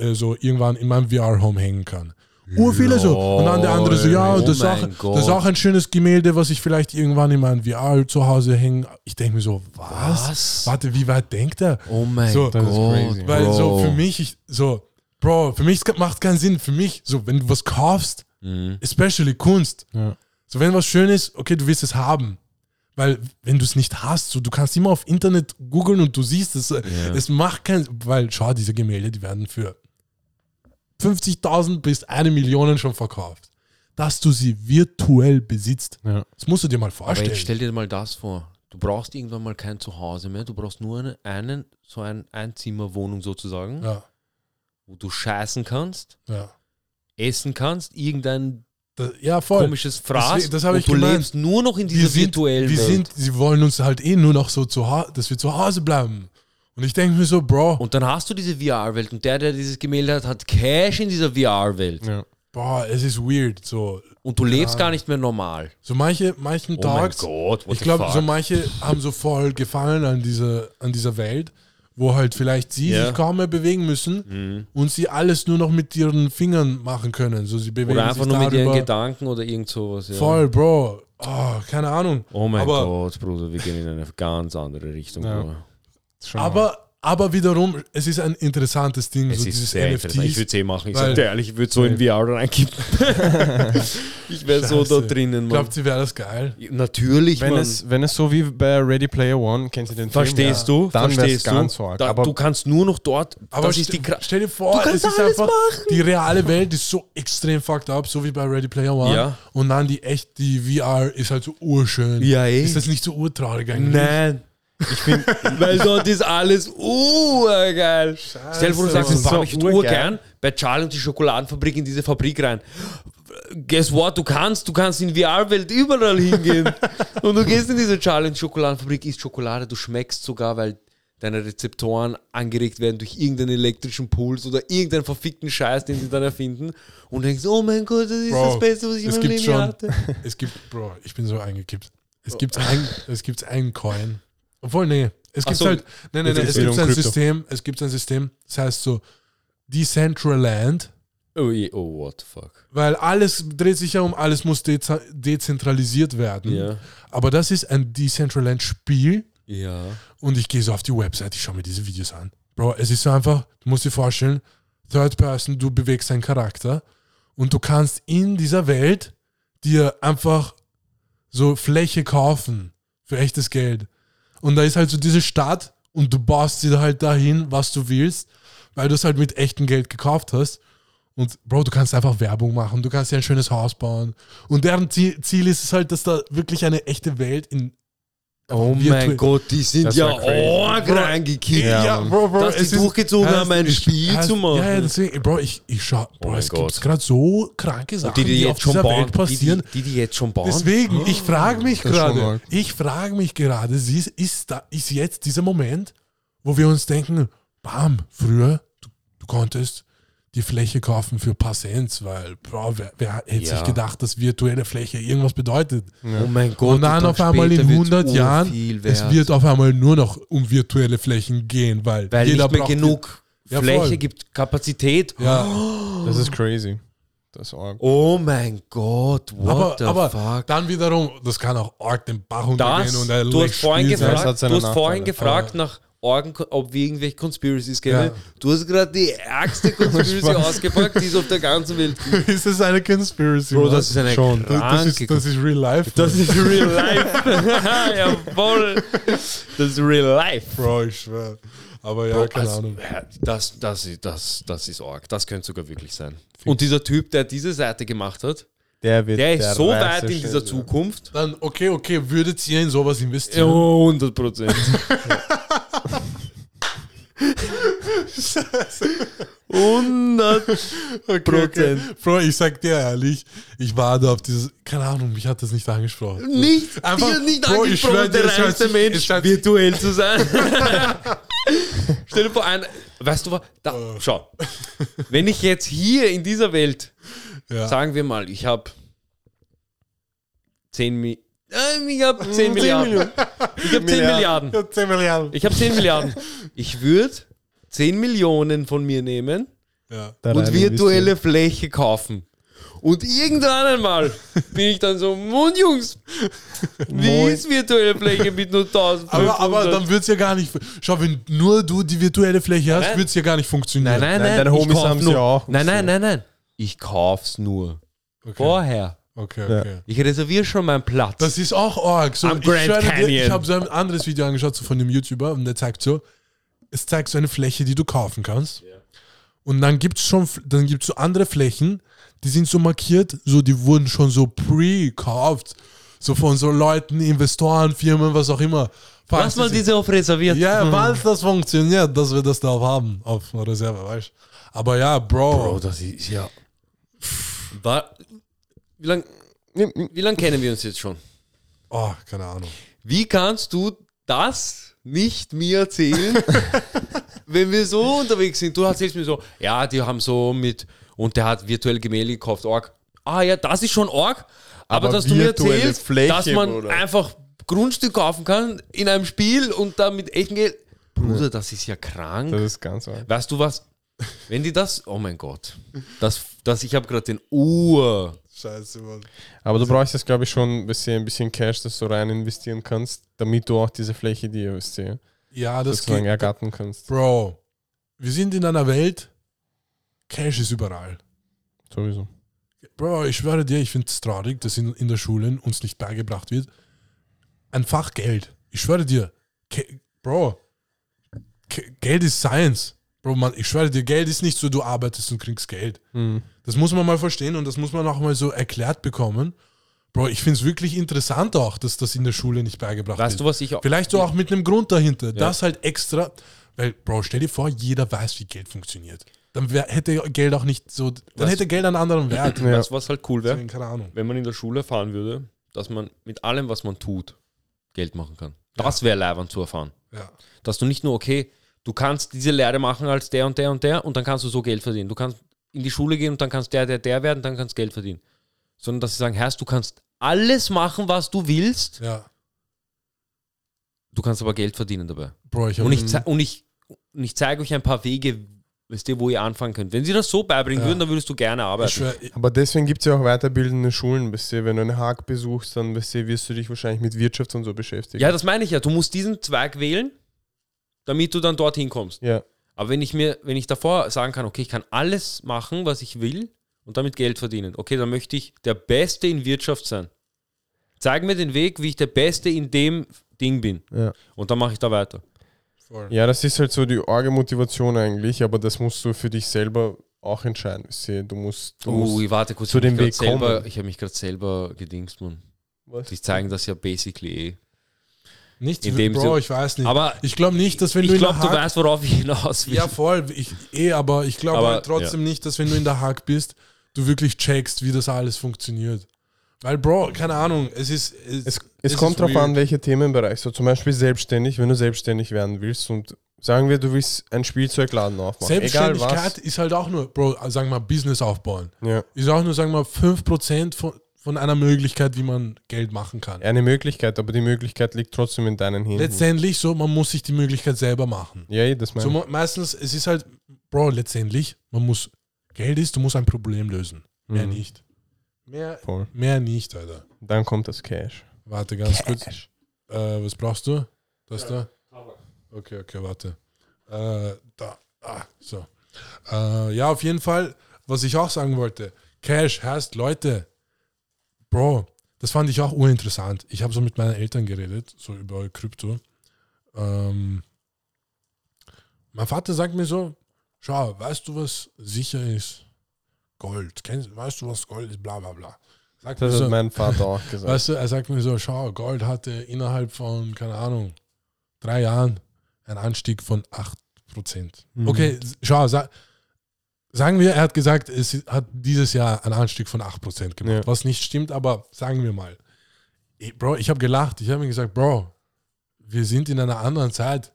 äh, so irgendwann in meinem VR-Home hängen kann. Ur viele so. Und dann der andere so, ja, Oh das, ist auch, das ist auch ein schönes Gemälde, was ich vielleicht irgendwann in meinem VR zu Hause hängen. Ich denke mir so, was? Was? Warte, wie weit denkt er? Oh mein So, das ist Gott. crazy. Weil so Bro. für mich, ich, so, Bro, für mich macht keinen Sinn. Für mich, so, wenn du was kaufst, Mhm. especially Kunst, Ja. so wenn was schön ist, okay, du willst es haben. Weil wenn du es nicht hast, so, du kannst immer auf Internet googeln und du siehst es. Es macht keinen, weil schau, diese Gemälde, die werden für 50.000 bis eine Million schon verkauft. Dass du sie virtuell besitzt, Ja. das musst du dir mal Aber vorstellen. jetzt stell dir mal das vor. Du brauchst irgendwann mal kein Zuhause mehr. Du brauchst nur eine, einen, so eine Einzimmerwohnung sozusagen, ja, wo du scheißen kannst, ja. essen kannst, irgendein Das, ja, voll. komisches Fraß. Das hab und ich du gemeint. lebst nur noch in dieser wir sind, virtuellen wir Welt. sind, sie wollen uns halt eh nur noch so zu Hause, dass wir zu Hause bleiben. Und ich denke mir so, Bro, und dann hast du diese VR-Welt und der, der dieses Gemälde hat, hat Cash in dieser VR-Welt. Ja. boah, es ist weird. So, Und du lebst gar nicht mehr normal. so manche, manchen Oh mein Tags, Gott, what ich glaube, so manche haben so voll gefallen an dieser, an dieser Welt, wo halt vielleicht sie Ja. sich kaum mehr bewegen müssen Mhm. und sie alles nur noch mit ihren Fingern machen können. So, sie bewegen Oder einfach sich nur mit ihren. Gedanken oder irgend sowas. Ja. Voll, Bro. Oh, keine Ahnung. Oh mein Aber- Gott, Bruder, wir gehen in eine ganz andere Richtung. Ja. Bruder. Aber, aber wiederum, es ist ein interessantes Ding, Es so ist dieses sehr interessant. Ich NFTs. würde es eh machen. Ich Weil- sag dir ehrlich, ich würde so in VR reinkippen. ich wäre so da Scheiße. drinnen, Mann. Glaubt ihr, wäre das geil? Natürlich, wenn Mann. es, wenn es so wie bei Ready Player One, kennst du den Verstehst Film? du? Dann wäre es Verstehst ganz du? arg. Da, aber du kannst nur noch dort. Aber das ist stell, die Kra stell dir vor, kannst es ist alles einfach, die reale Welt ist so extrem fucked up, so wie bei Ready Player One. Ja. Und dann die echt, die VR ist halt so urschön. Ja, eh. Ist das nicht so urtraurig eigentlich? Nein. Ich bin, weil dort ist alles urgeil. Stell dir vor, du sagst, das war So ich urgern bei Charlie und die Schokoladenfabrik in diese Fabrik rein. Guess what? Du kannst, du kannst in VR-Welt überall hingehen. und du gehst in diese Charlie und die Schokoladenfabrik, isst Schokolade, du schmeckst sogar, weil deine Rezeptoren angeregt werden durch irgendeinen elektrischen Puls oder irgendeinen verfickten Scheiß, den sie dann erfinden und denkst, oh mein Gott, das ist Bro, das Beste, was ich in es meinem gibt Leben schon- hatte. Es gibt, Bro, ich bin so eingekippt. Es gibt ein, es gibt einen Coin. Obwohl, nee. Es gibt so, halt, nee, nee, nee, es gibt ein Krypto. System, es gibt ein System, das heißt so Decentraland Oh, oh, what the fuck. Weil alles dreht sich ja um, alles muss deza- dezentralisiert werden. Ja. Aber das ist ein Decentraland-Spiel Ja. und ich gehe so auf die Website, ich schaue mir diese Videos an. Bro, es ist so einfach, du musst dir vorstellen, Third Person, du bewegst deinen Charakter und du kannst in dieser Welt dir einfach so Fläche kaufen für echtes Geld. Und da ist halt so diese Stadt und du baust sie halt dahin, was du willst, weil du es halt mit echtem Geld gekauft hast. Und Bro, du kannst einfach Werbung machen, du kannst dir ein schönes Haus bauen. Und deren Ziel, Ziel ist es halt, dass da wirklich eine echte Welt in Oh mein Gott, die sind Das ja arg Bro, reingekickt. Ja, Mann. Bro, Bro, Dass die es ist- durchgezogen heißt, haben, ein ich- Spiel heißt- zu machen. Ja, ja, deswegen, Bro, ich, ich schau, Bro, mein es gibt gerade so kranke Sachen, Die, die, die, jetzt schon bauen, Welt die, die, passieren. die, die jetzt schon bauen. Deswegen, ich frage mich ist gerade, ich frage mich gerade, ist, da, ist jetzt dieser Moment, wo wir uns denken, bam, früher, du, du konntest die Fläche kaufen für ein paar Cent, weil, Bro, wer, wer hätte Ja. sich gedacht, dass virtuelle Fläche irgendwas bedeutet? Oh mein Gott. und dann auf einmal in später wird's 100 Jahren, es wird auf einmal nur noch um virtuelle Flächen gehen, weil, Weil jeder nicht mehr braucht genug Ja, Fläche voll. gibt, Kapazität. Ja, Das ist crazy. Das ist arg. Oh mein Gott, what aber, the aber fuck. dann wiederum, das kann auch arg den Bach Das, untergehen und ein du hast vorhin gefragt, du hast vorhin gefragt nach Orgen, ob wir irgendwelche Conspiracies kennen. Ja. Du hast gerade die ärgste Conspiracy ausgepackt, die es auf der ganzen Welt gibt. ist das eine Conspiracy? Bro, das ist eine Schon. das, das, ist, das ist real life. Das ist real life. Jawohl. Das ist real life. Bro, ich schwör. Aber ja, keine Also, Ahnung. ja, das, das, ist- das, das ist arg. Das könnte sogar wirklich sein. Und dieser Typ, der diese Seite gemacht hat, Der, wird der ist so weit in dieser Zukunft. Dann, okay, okay, würdet ihr in sowas Ja, investieren? 100 Prozent. 100 Okay, okay. Prozent. Bro, ich sag dir ehrlich, ich war da auf dieses, keine Ahnung, mich hat das nicht angesprochen. Nicht, Einfach, dir nicht Bro, ich angesprochen, der reichste Mensch virtuell zu sein. Stell dir vor, ein, weißt du was, da, schau, wenn ich jetzt hier in dieser Welt, Ja. sagen wir mal, ich habe 10 Mi äh, ich habe 10 Milliarden. Ich habe 10 Milliarden. Ja, 10 Milliarden. Ich habe 10 Milliarden. Ich würde 10 Millionen von mir nehmen Ja. Und virtuelle Fläche kaufen. Und irgendwann einmal bin ich dann so, Mund Jungs, wie Moin. ist virtuelle Fläche mit nur 1500? Aber, aber dann wird es ja gar nicht. Schau, wenn nur du die virtuelle Fläche hast, wird es ja gar nicht funktionieren. nein, nein, Nein, nein, deine Homies haben's nur, ja auch Nein, nein, nein, nein. Ich kauf's nur. Okay, Vorher. okay. Ja. okay. Ich reserviere schon meinen Platz. Das ist auch arg. So, Am ich Grand dir, Canyon. ich habe so ein anderes Video angeschaut so von dem YouTuber und der zeigt so, es zeigt so eine Fläche, die du kaufen kannst. Und dann gibt es schon, dann gibt's so andere Flächen, die sind so markiert, so die wurden schon so pre-gekauft. So von so Leuten, Investoren, Firmen, was auch immer. Lass Falls mal die- diese auf reserviert. Ja, falls das funktioniert, dass wir das da haben auf Reserve, weißt du. Aber ja, Bro. Bro, das ist ja. War, wie lange wie lang kennen wir uns jetzt schon? Oh, keine Ahnung. Wie kannst du das nicht mir erzählen, wenn wir so unterwegs sind? Du erzählst mir so, ja, die haben so mit, und der hat virtuell Gemälde gekauft, Org. Ah ja, das ist schon Org, aber, Aber dass du mir erzählst, Fläche, dass man Bruder. einfach Grundstück kaufen kann in einem Spiel und da mit echtem Geld. Bruder, das ist ja krank. Das ist ganz arg. Weißt du was? Wenn die das, oh mein Gott, das, das ich habe gerade den Ur. Scheiße, Mann. Aber du brauchst jetzt, glaube ich, schon ein bisschen, ein bisschen Cash, dass du rein investieren kannst, damit du auch diese Fläche, die ihr sehe, Ja, das sozusagen geht. ergattern kannst. Bro, wir sind in einer Welt, Cash ist überall. Sowieso. Bro, ich schwöre dir, ich finde es traurig, dass in, in der Schule uns nicht beigebracht wird. Ein Fach Geld. Ich schwöre dir, Ke Bro, Ke Geld ist Science. Bro, man, ich schwöre dir, Geld ist nicht so, du arbeitest und kriegst Geld. Hm. Das muss man mal verstehen und das muss man auch mal so erklärt bekommen. Bro, ich finde es wirklich interessant auch, dass das in der Schule nicht beigebracht Weißt wird. du, was ich auch. Vielleicht so auch mit einem Grund dahinter. Das halt extra. Weil, Bro, stell dir vor, jeder weiß, wie Geld funktioniert. Dann wär, hätte Geld auch nicht so. Dann Was? hätte Geld einen anderen Wert. Ja. Weißt du, was halt cool wäre? Deswegen, Keine Ahnung. wenn man in der Schule erfahren würde, dass man mit allem, was man tut, Geld machen kann. Das wäre leibend zu erfahren. Ja. Dass du nicht nur, okay, du kannst diese Lehre machen als der und der und der und dann kannst du so Geld verdienen. Du kannst in die Schule gehen und dann kannst der, der, der werden, dann kannst Geld verdienen. Sondern dass sie sagen, Herrst, du kannst alles machen, was du willst, ja. du kannst aber Geld verdienen dabei. Bro, ich Und habe ich, und ich, und ich zeige euch ein paar Wege, weißt du, wo ihr anfangen könnt. Wenn sie das so beibringen Ja. würden, dann würdest du gerne arbeiten. schwör, Aber deswegen gibt es ja auch weiterbildende Schulen, weißt du, wenn du eine Haag besuchst, dann weißt du, wirst du dich wahrscheinlich mit Wirtschaft und so beschäftigen. Ja, das meine ich ja. Du musst diesen Zweig wählen, damit du dann dorthin kommst. ja. Aber wenn ich mir, wenn ich davor sagen kann, okay, ich kann alles machen, was ich will und damit Geld verdienen, okay, dann möchte ich der Beste in Wirtschaft sein. Zeig mir den Weg, wie ich der Beste in dem Ding bin. Ja. Und dann mache ich da weiter. voll. ja, das ist halt so die arge Motivation eigentlich, aber das musst du für dich selber auch entscheiden. du, musst, du Oh, musst ich warte kurz. zu dem Weg selber, kommen. Ich habe mich gerade selber gedingst, Mann. was? Die zeigen das ja basically eh. Nicht, In dem Bro, ich weiß nicht. Aber ich glaube nicht, dass wenn ich du in glaube, der du Haag weißt, worauf ich hinaus will. Ja, voll. Ich, eh, aber ich glaube halt trotzdem nicht, dass wenn du in der Hack bist, du wirklich checkst, wie das alles funktioniert. Weil, Bro, keine Ahnung, es ist. Es, Es, es kommt darauf weird. an, welcher Themenbereich. So zum Beispiel selbstständig, wenn du selbstständig werden willst und sagen wir, du willst einen Spielzeugladen aufmachen. Egal Selbstständigkeit was. ist halt auch nur, Bro, sagen wir mal, Business aufbauen. Ja. Ist auch nur, sagen wir mal, 5% von, von einer Möglichkeit, wie man Geld machen kann. Eine Möglichkeit, aber die Möglichkeit liegt trotzdem in deinen Händen. Letztendlich so, man muss sich die Möglichkeit selber machen. ja, eh, das meine So, ich. meistens, es ist halt, Bro, letztendlich, man muss, Geld ist, du musst ein Problem lösen. Mehr Mhm. nicht. Mehr, Voll. mehr nicht, Alter. Dann kommt das Cash. Warte ganz kurz. Äh, was brauchst du? Das da? Okay, okay, warte. Äh, da. Ah, so. Äh, ja, auf jeden Fall, was ich auch sagen wollte. Cash heißt, Leute, Bro, das fand ich auch uninteressant. Ich habe so mit meinen Eltern geredet, so über Krypto. Ähm, mein Vater sagt mir so, schau, weißt du, was sicher ist? Gold. Kennst, weißt du, was Gold ist? Bla bla bla. Sagt Das mir so, hat mein Vater auch gesagt. Weißt du, er sagt mir so, schau, Gold hatte innerhalb von, keine Ahnung, drei Jahren einen Anstieg von 8%. Mhm. Okay, schau, sa sagen wir, er hat gesagt, es hat dieses Jahr einen Anstieg von 8% gemacht, Ja. was nicht stimmt, aber sagen wir mal. Ich, Bro, ich habe gelacht, ich habe mir gesagt, Bro, wir sind in einer anderen Zeit.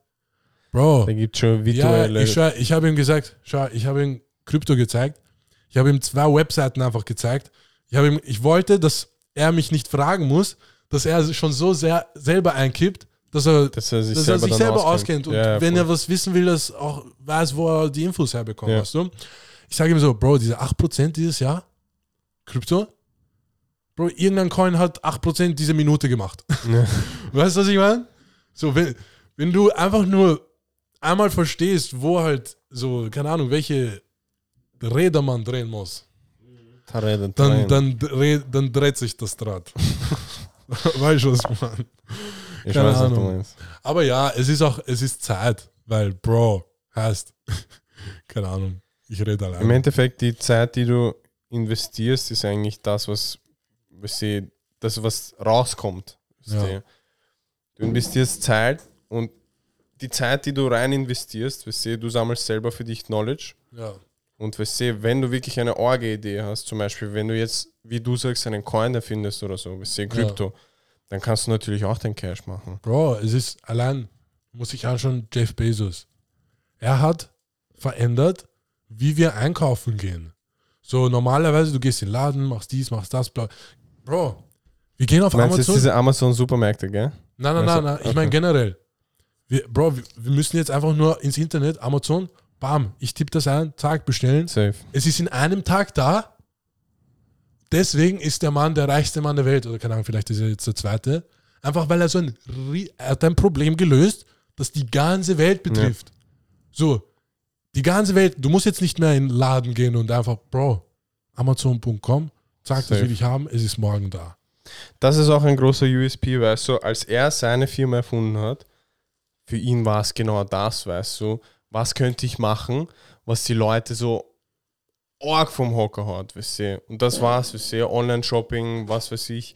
Bro, Da gibt schon ja, virtuelle. ich, schau, ich habe ihm gesagt, schau, ich habe ihm Krypto gezeigt. Ich habe ihm zwei Webseiten einfach gezeigt. Ich, ihm, ich wollte, dass er mich nicht fragen muss, dass er schon so sehr selber einkippt, dass er, dass er sich dass selber, er sich selber auskennt. Und Ja, wenn er was wissen will, dass auch weiß, wo er die Infos herbekommt. Ja. Weißt du? Ich sage ihm so, Bro, diese 8% dieses Jahr, Krypto, Bro, irgendein Coin hat 8% diese Minute gemacht. Ja. Weißt du, was ich meine? So, wenn, wenn du einfach nur einmal verstehst, wo halt so, keine Ahnung, welche Räder man drehen muss, dann, dann, dann dreht sich das Draht. weißt du, was ich meine? Ich keine weiß, was du Ahnung. meinst. Aber ja, es ist auch, es ist Zeit, weil Bro heißt, keine Ahnung, ich rede Im allein. Endeffekt, die Zeit, die du investierst, ist eigentlich das, was, was sie, das, was rauskommt. Ja. du? investierst Zeit und die Zeit, die du rein investierst, weißt du, du sammelst selber für dich Knowledge. Ja, Und weißt du, wenn du wirklich eine Orge-Idee hast, zum Beispiel, wenn du jetzt, wie du sagst, einen Coin erfindest oder so, weißt du, Krypto, dann kannst du natürlich auch den Cash machen. Bro, es ist allein, muss ich anschauen, Jeff Bezos. Er hat verändert, wie wir einkaufen gehen. So normalerweise, du gehst in den Laden, machst dies, machst das, bla. Bro, wir gehen auf Du meinst Amazon. diese Amazon-Supermärkte, gell? Nein, nein, nein, nein. Ich meine generell. Wir, Bro, wir, wir müssen jetzt einfach nur ins Internet, Amazon, bam, ich tippe das ein, zack, bestellen. Safe. Es ist in einem Tag da. Deswegen ist der Mann der reichste Mann der Welt. Oder keine Ahnung, vielleicht ist er jetzt der zweite. Einfach weil er so ein, er hat ein Problem gelöst, das die ganze Welt betrifft. So, die ganze Welt, du musst jetzt nicht mehr in den Laden gehen und einfach, Bro, Amazon.com, zack, das will ich haben, es ist morgen da. Das ist auch ein großer USP, weißt du, als er seine Firma erfunden hat, für ihn war es genau das, weißt du, was könnte ich machen, was die Leute so arg vom Hocker hat, weißt du. Und das war's, weißt du, Online-Shopping, was weiß ich.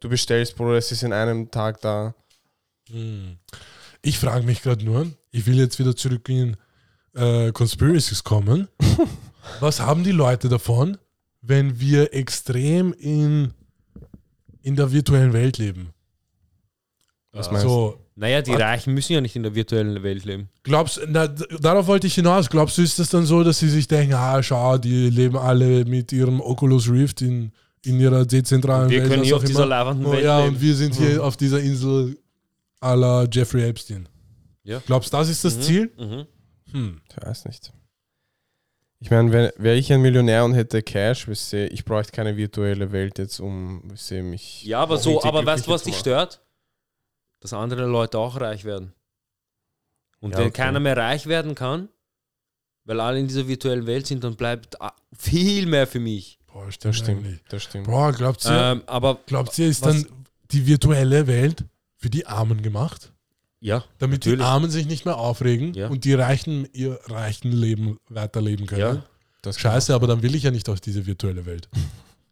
Du bestellst, Bruder, es ist in einem Tag da. Hm. Ich frage mich gerade nur, ich will jetzt wieder zurück in äh, Conspiracies kommen. Was haben die Leute davon, wenn wir extrem in, in der virtuellen Welt leben? Was meinst du? Naja, die? Reichen müssen ja nicht in der virtuellen Welt leben. glaubst na, d- darauf wollte ich hinaus. Glaubst du, ist das dann so, dass sie sich denken, ah, schau, die leben alle mit ihrem Oculus Rift in, in ihrer dezentralen Wir Welt? können was hier auch auf dieser immer? lavenden Oh, Welt ja, leben. und wir sind hier auf dieser Insel à la Jeffrey Epstein. Ja. Glaubst du, das ist das Mhm. Ziel? Mhm. Hm. Ich weiß nicht. Ich meine, wäre wär ich ein Millionär und hätte Cash, du, ich bräuchte keine virtuelle Welt jetzt, um du, mich. Ja, aber so, aber weißt du, was dich stört? Dass andere Leute auch reich werden. Und Ja, wenn okay. keiner mehr reich werden kann, weil alle in dieser virtuellen Welt sind, dann bleibt viel mehr für mich. Boah, stimmt Das stimmt. Das stimmt. Boah, glaubt ihr, Ähm, aber glaubt ihr, ist was- dann die virtuelle Welt für die Armen gemacht? ja, Damit Natürlich. die Armen sich nicht mehr aufregen Ja. und die Reichen ihr reichen Leben weiterleben können. ja, Scheiße, aber dann will ich ja nicht aus diese virtuelle Welt.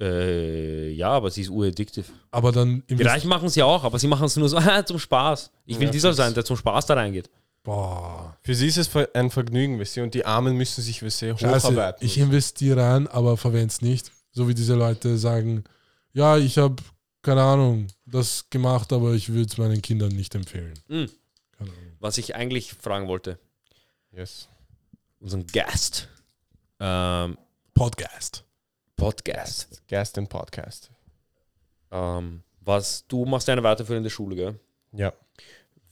Äh, ja, aber sie ist uraddictive. Aber dann Die Reichen machen es ja auch, aber sie machen es nur so zum Spaß. Ich will Ja, dieser sein, der zum Spaß da reingeht. Boah, Für sie ist es ein Vergnügen, weißt du, und die Armen müssen sich, weißt du, Scheiße, hocharbeiten. ich investiere rein, aber verwende es nicht. So wie diese Leute sagen, ja, ich habe, keine Ahnung, das gemacht, aber ich würde es meinen Kindern nicht empfehlen. Mhm. Was ich eigentlich fragen wollte, yes. unseren Gast, ähm, Podcast. Podcast, Gast and Podcast. ähm, was, du machst eine weiterführende Schule, gell? Ja.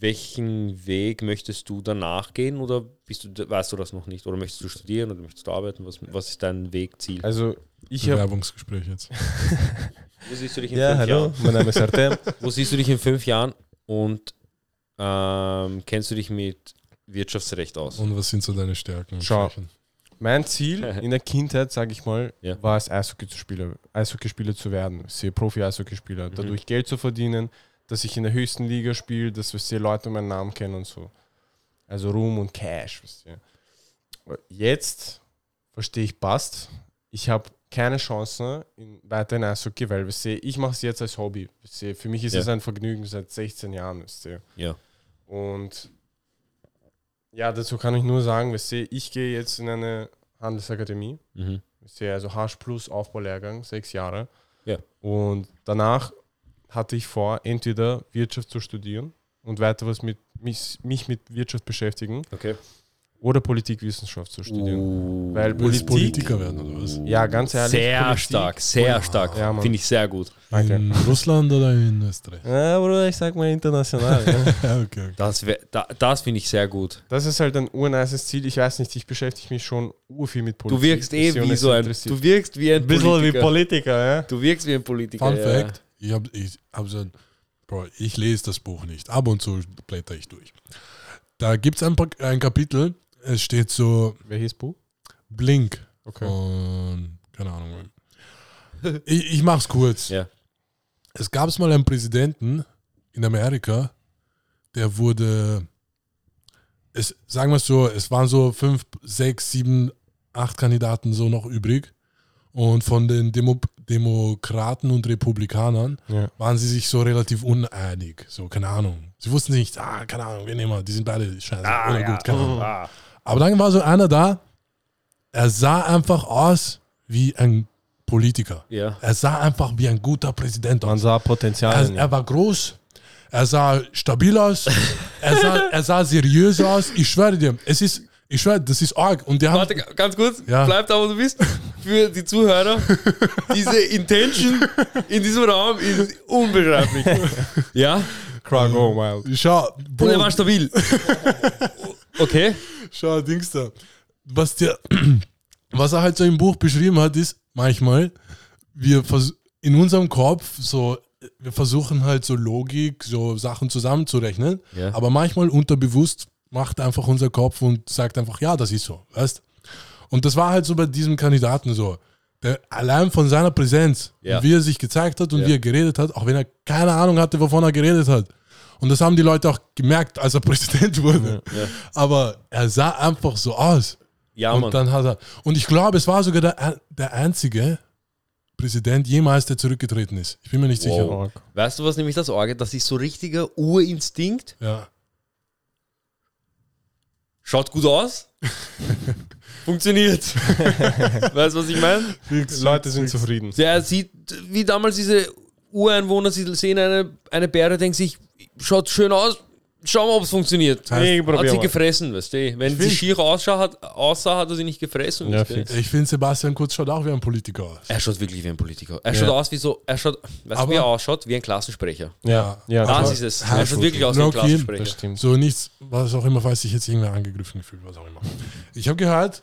Welchen Weg möchtest du danach gehen oder bist du, weißt du das noch nicht? Oder möchtest du studieren oder möchtest du arbeiten? Was, was ist dein Wegziel? Also, ich habe. Bewerbungsgespräch jetzt. Wo siehst du dich in Ja, fünf hallo, Jahren? mein Name ist Artem. Wo siehst du dich in fünf Jahren und ähm, kennst du dich mit Wirtschaftsrecht aus? Und was sind so deine Stärken? und Schau. Schwächen? Mein Ziel in der Kindheit, sage ich mal, Ja. war es, Eishockey-Spieler Eishockeyspieler zu werden. Sie Profi-Eishockeyspieler. Dadurch Geld zu verdienen, dass ich in der höchsten Liga spiele, dass wir die Leute meinen Namen kennen und so. Also Ruhm und Cash. Wisst ihr. Jetzt verstehe ich, passt. Ich habe keine Chance in, weiter in Eishockey, weil wisst ihr, ich mache es jetzt als Hobby. Wisst ihr. Für mich ist Ja. es ein Vergnügen seit 16 Jahren. Wisst ihr. Ja. Und ja, dazu kann ich nur sagen, ich gehe jetzt in eine Handelsakademie. Mhm. Ihr, also Hasch plus Aufbaulehrgang, sechs Jahre. Ja. Und danach hatte ich vor, entweder Wirtschaft zu studieren und weiter was mit mich, mich mit Wirtschaft beschäftigen Okay. Oder Politikwissenschaft zu studieren. Uh, Weil Willst Politik, Politiker werden oder was? ja, ganz ehrlich, sehr Politik- stark, sehr stark. Ja. Finde ich sehr gut. Danke. In Russland oder in Österreich? Ja, Bruder, ich sag mal international. ja. Okay. okay. Das, da, das finde ich sehr gut. Das ist halt ein urnices Ziel. Ich weiß nicht, ich beschäftige mich schon urviel mit Politik. Du wirkst eh wie so ein, du wirkst wie ein ein bisschen wie Politiker. Politiker, ja. Du wirkst wie ein Politiker. Fun ja. Fact: Ich habe ich hab so ein, Bro, ich lese das Buch nicht. Ab und zu blätter ich durch. Da gibt es ein, ein Kapitel, es steht so Wer hieß Buch? Blink Okay. und keine Ahnung. Ich, ich mach's kurz. Ja. Es gab mal einen Präsidenten in Amerika, der wurde, es, sagen wir es so, es waren so fünf, sechs, sieben, acht Kandidaten so noch übrig. Und von den Demo Demokraten und Republikanern Ja. waren sie sich so relativ uneinig. So, keine Ahnung. Sie wussten nicht, ah, keine Ahnung, wen nehmen wir? Die sind beide scheiße Ah, oder ja. gut, keine Ahnung. Ah. Aber dann war so einer da, er sah einfach aus wie ein Politiker. Ja. Er sah einfach wie ein guter Präsident Man aus. sah Potenzial. Er, er war groß, er sah stabil aus, er sah, er sah seriös aus. Ich schwöre dir, es ist, ich schwöre, das ist arg. Und die haben, Warte, ganz kurz, Ja. bleib da, wo du bist. Für die Zuhörer, diese Intention in diesem Raum ist unbeschreiblich. Ja, go wild. schau, und er war stabil. Okay. schau, Dings da. Was, der, was er halt so im Buch beschrieben hat, ist manchmal, wir in unserem Kopf so, wir versuchen halt so Logik, so Sachen zusammenzurechnen, Ja. aber manchmal unterbewusst macht einfach unser Kopf und sagt einfach, ja, das ist so, weißt? Und das war halt so bei diesem Kandidaten so. Der allein von seiner Präsenz, Ja. wie er sich gezeigt hat und Ja. wie er geredet hat, auch wenn er keine Ahnung hatte, wovon er geredet hat. Und das haben die Leute auch gemerkt, als er Präsident wurde. Ja. Aber er sah einfach so aus. Ja, und Mann. dann hat er. Und ich glaube, es war sogar der, der einzige Präsident jemals, der zurückgetreten ist. Ich bin mir nicht sicher. Wow. Weißt du, was nämlich das Orge? Das ist so richtiger Urinstinkt. Ja. Schaut gut aus. Funktioniert. weißt du, was ich meine? Leute sind zufrieden. Der sieht, wie damals diese Ureinwohner, sie sehen eine, eine Bäre, denken sich, schaut schön aus, schauen wir, ob es funktioniert. Hey, Hat probier sie mal. gefressen, weißt du? Wenn sie schier aussah hat, aussah, hat er sie nicht gefressen. Ja. Ich finde, Sebastian Kurz schaut auch wie ein Politiker aus. Er schaut wirklich wie ein Politiker. Er Ja. schaut aus wie so, er schaut, weißt du, wie er ausschaut? Wie ein Klassensprecher. Ja, ja. Das ist es. Er schaut wirklich aus wie ein das Klassensprecher. stimmt. So nichts, was auch immer, falls sich jetzt irgendwer angegriffen gefühlt, was auch immer. Ich habe gehört,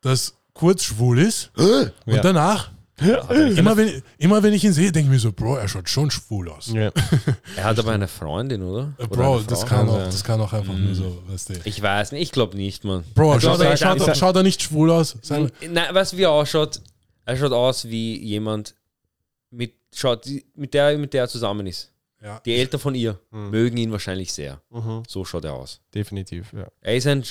dass kurz schwul ist und Ja. danach, immer, wenn, immer wenn ich ihn sehe, denke ich mir so, Bro, er schaut schon schwul aus. Ja. Er hat aber eine Freundin, oder? Äh, Oder Bro, das kann, auch, das kann auch einfach nur so, weißt du. Ich weiß nicht, ich glaube nicht, Mann. Bro, Also schaut, er, schaut, er, schaut er nicht schwul aus? Sein, Nein, weißt du, wie er ausschaut? Er schaut aus wie jemand, mit, schaut, mit, der, mit der er zusammen ist. ja. Die Eltern von ihr Mhm. mögen ihn wahrscheinlich sehr. Mhm. So schaut er aus. Definitiv, ja. Er ist ein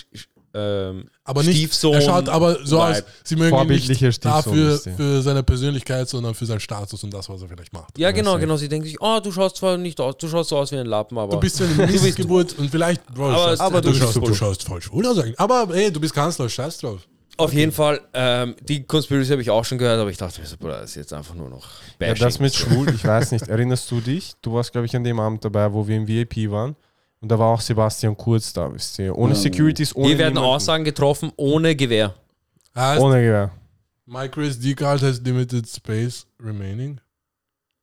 ähm, Aber nicht, Stiefsohn. er schaut aber so aus, sie mögen ihn nicht Stiefsohn dafür für seine Persönlichkeit, sondern für seinen Status und das, was er vielleicht macht. Ja, genau, genau. Sie denken sich, oh, du schaust zwar nicht aus, du schaust so aus wie ein Lappen, aber. Du bist ja eine Missgeburt und vielleicht, Bro, Aber- schaust, aber du, du schaust, du schaust voll schwul aus. Aber hey, du bist Kanzler, scheiß drauf. Auf jeden Fall, ähm, die Conspiracy habe ich auch schon gehört, aber ich dachte mir so, Bruder, das ist jetzt einfach nur noch Ja, Bashing. das mit schwul, ich weiß nicht. Erinnerst du dich? Du warst, glaube ich, an dem Abend dabei, wo wir im VIP waren. Und da war auch Sebastian Kurz da, wisst ihr. Ohne Securities, ohne Hier werden niemanden. Aussagen getroffen ohne Gewehr. Heißt, Ohne Gewehr. My Chris D card has limited space remaining.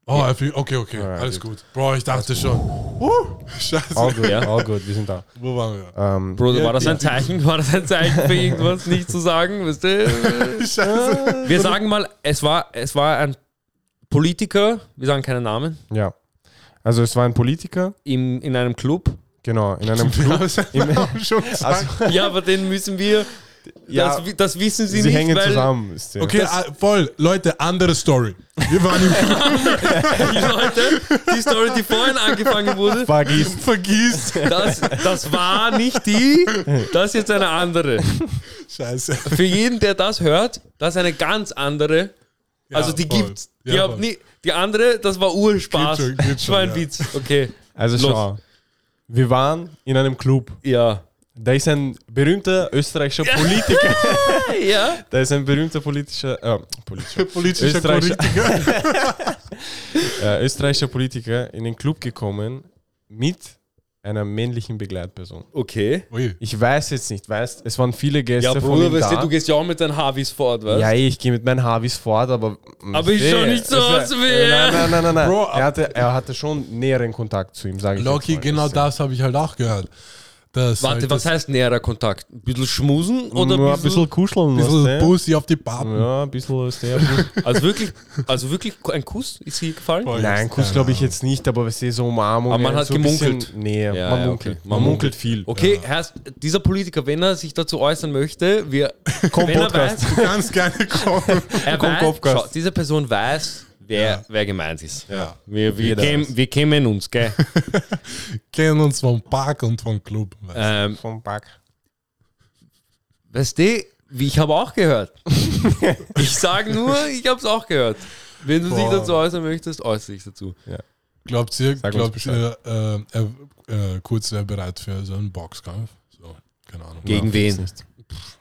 Oh, I feel, okay, okay, Ja, alles gut. gut. Bro, ich dachte schon. Uh, scheiße. All good, Ja. all good, wir sind da. Wo waren wir? Ähm, Bruder, Ja, war das ja. ein Zeichen? War das ein Zeichen für irgendwas nicht zu sagen? Weißt du? Scheiße. Wir sagen mal, es war, es war ein Politiker, wir sagen keinen Namen, ja. Also es war ein Politiker, im, in einem Club. Genau, in einem Club. gesagt. Also, Ja, aber den müssen wir. Ja. das, das wissen sie, sie nicht, hängen weil zusammen. Okay, ah, voll. Leute, andere Story. Wir waren im die Leute, die Story, die vorhin angefangen wurde, Vergiss. Vergieß. das, das war nicht die, das ist jetzt eine andere. Scheiße. Für jeden, der das hört, das ist eine ganz andere. Ja, also die voll. gibt's. Die, Ja, nie, die andere, das war Urspaß. Geht schon, geht Das war ein ja. Witz. Okay. Also Los. schau. Wir waren in einem Club. Ja. Da ist ein berühmter österreichischer Politiker. Ja. Da ist ein berühmter politischer, äh, politischer, Politischer Österreichischer- Politiker. äh, österreichischer Politiker in den Club gekommen mit einer männlichen Begleitperson. Okay. Ui. Ich weiß jetzt nicht, weißt, es waren viele Gäste Ja, von Bruder, ihm weißt du, da. du gehst ja auch mit deinen Harvis fort, weißt ja, ich gehe mit meinen Harvis fort, aber. Aber ich schau nicht so aus wie er. Nein, nein, nein, nein. nein. Bro, er, hatte, er hatte schon näheren Kontakt zu ihm, sage ich. Loki, jetzt mal. genau das habe ich halt auch gehört. Das Warte, halt was das heißt näherer Kontakt? Ein bisschen schmusen oder Nur ein ein bisschen kuscheln. bisschen weißt du? Pussy auf die Pappen. Ja, ein bisschen sehr. Also wirklich, also wirklich ein Kuss ist hier gefallen? Boah, Nein, Kuss glaube ich jetzt nicht, aber es ist so Umarmung. Aber man hat so ein bisschen- gemunkelt. Nee, Ja, man ja, munkelt. okay. Man munkelt viel. Okay, heißt, dieser Politiker, wenn er sich dazu äußern möchte, wir, Komm, Podcast. weiß, kannst gerne kommen. er weiß Podcast. schau, diese Person weiß, wer, Ja. wer gemeint ist. Ja. Wir, wir, kämen, wir kämen uns, gell? Kennen uns vom Park und vom Club. weißt du. ähm, Vom Back. weißt du, wie ich habe auch gehört. ich sage nur, ich habe es auch gehört. Wenn du dich Boah. dazu äußern möchtest, äußere dich dazu. Glaubt ihr, glaubt ihr äh, er, äh, Kurz wäre bereit für so einen Boxkampf? So, keine Ahnung. Gegen Ja, wen? nicht.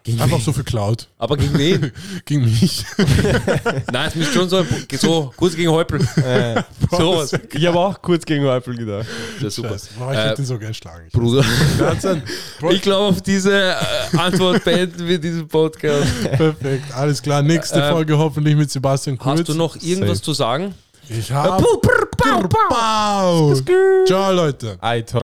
Gegen Einfach wen? so für Cloud. Aber gegen wen? Gegen mich. Nein, es müsste schon so, so kurz gegen Häupl. Äh, Sowas. ich habe auch kurz gegen Apple gedacht. Das ist super. Scheiße. Boah, ich Äh, hätte ihn so gern schlagen. Bruder. Wahnsinn. Bro, Ich glaube, auf diese äh, Antwort beenden wir diesen Podcast. Perfekt, alles klar. Nächste Ähm, Folge hoffentlich mit Sebastian Kurz. Hast du noch irgendwas Safe. zu sagen? Ich habe. Pau. Ciao, Leute. Alter.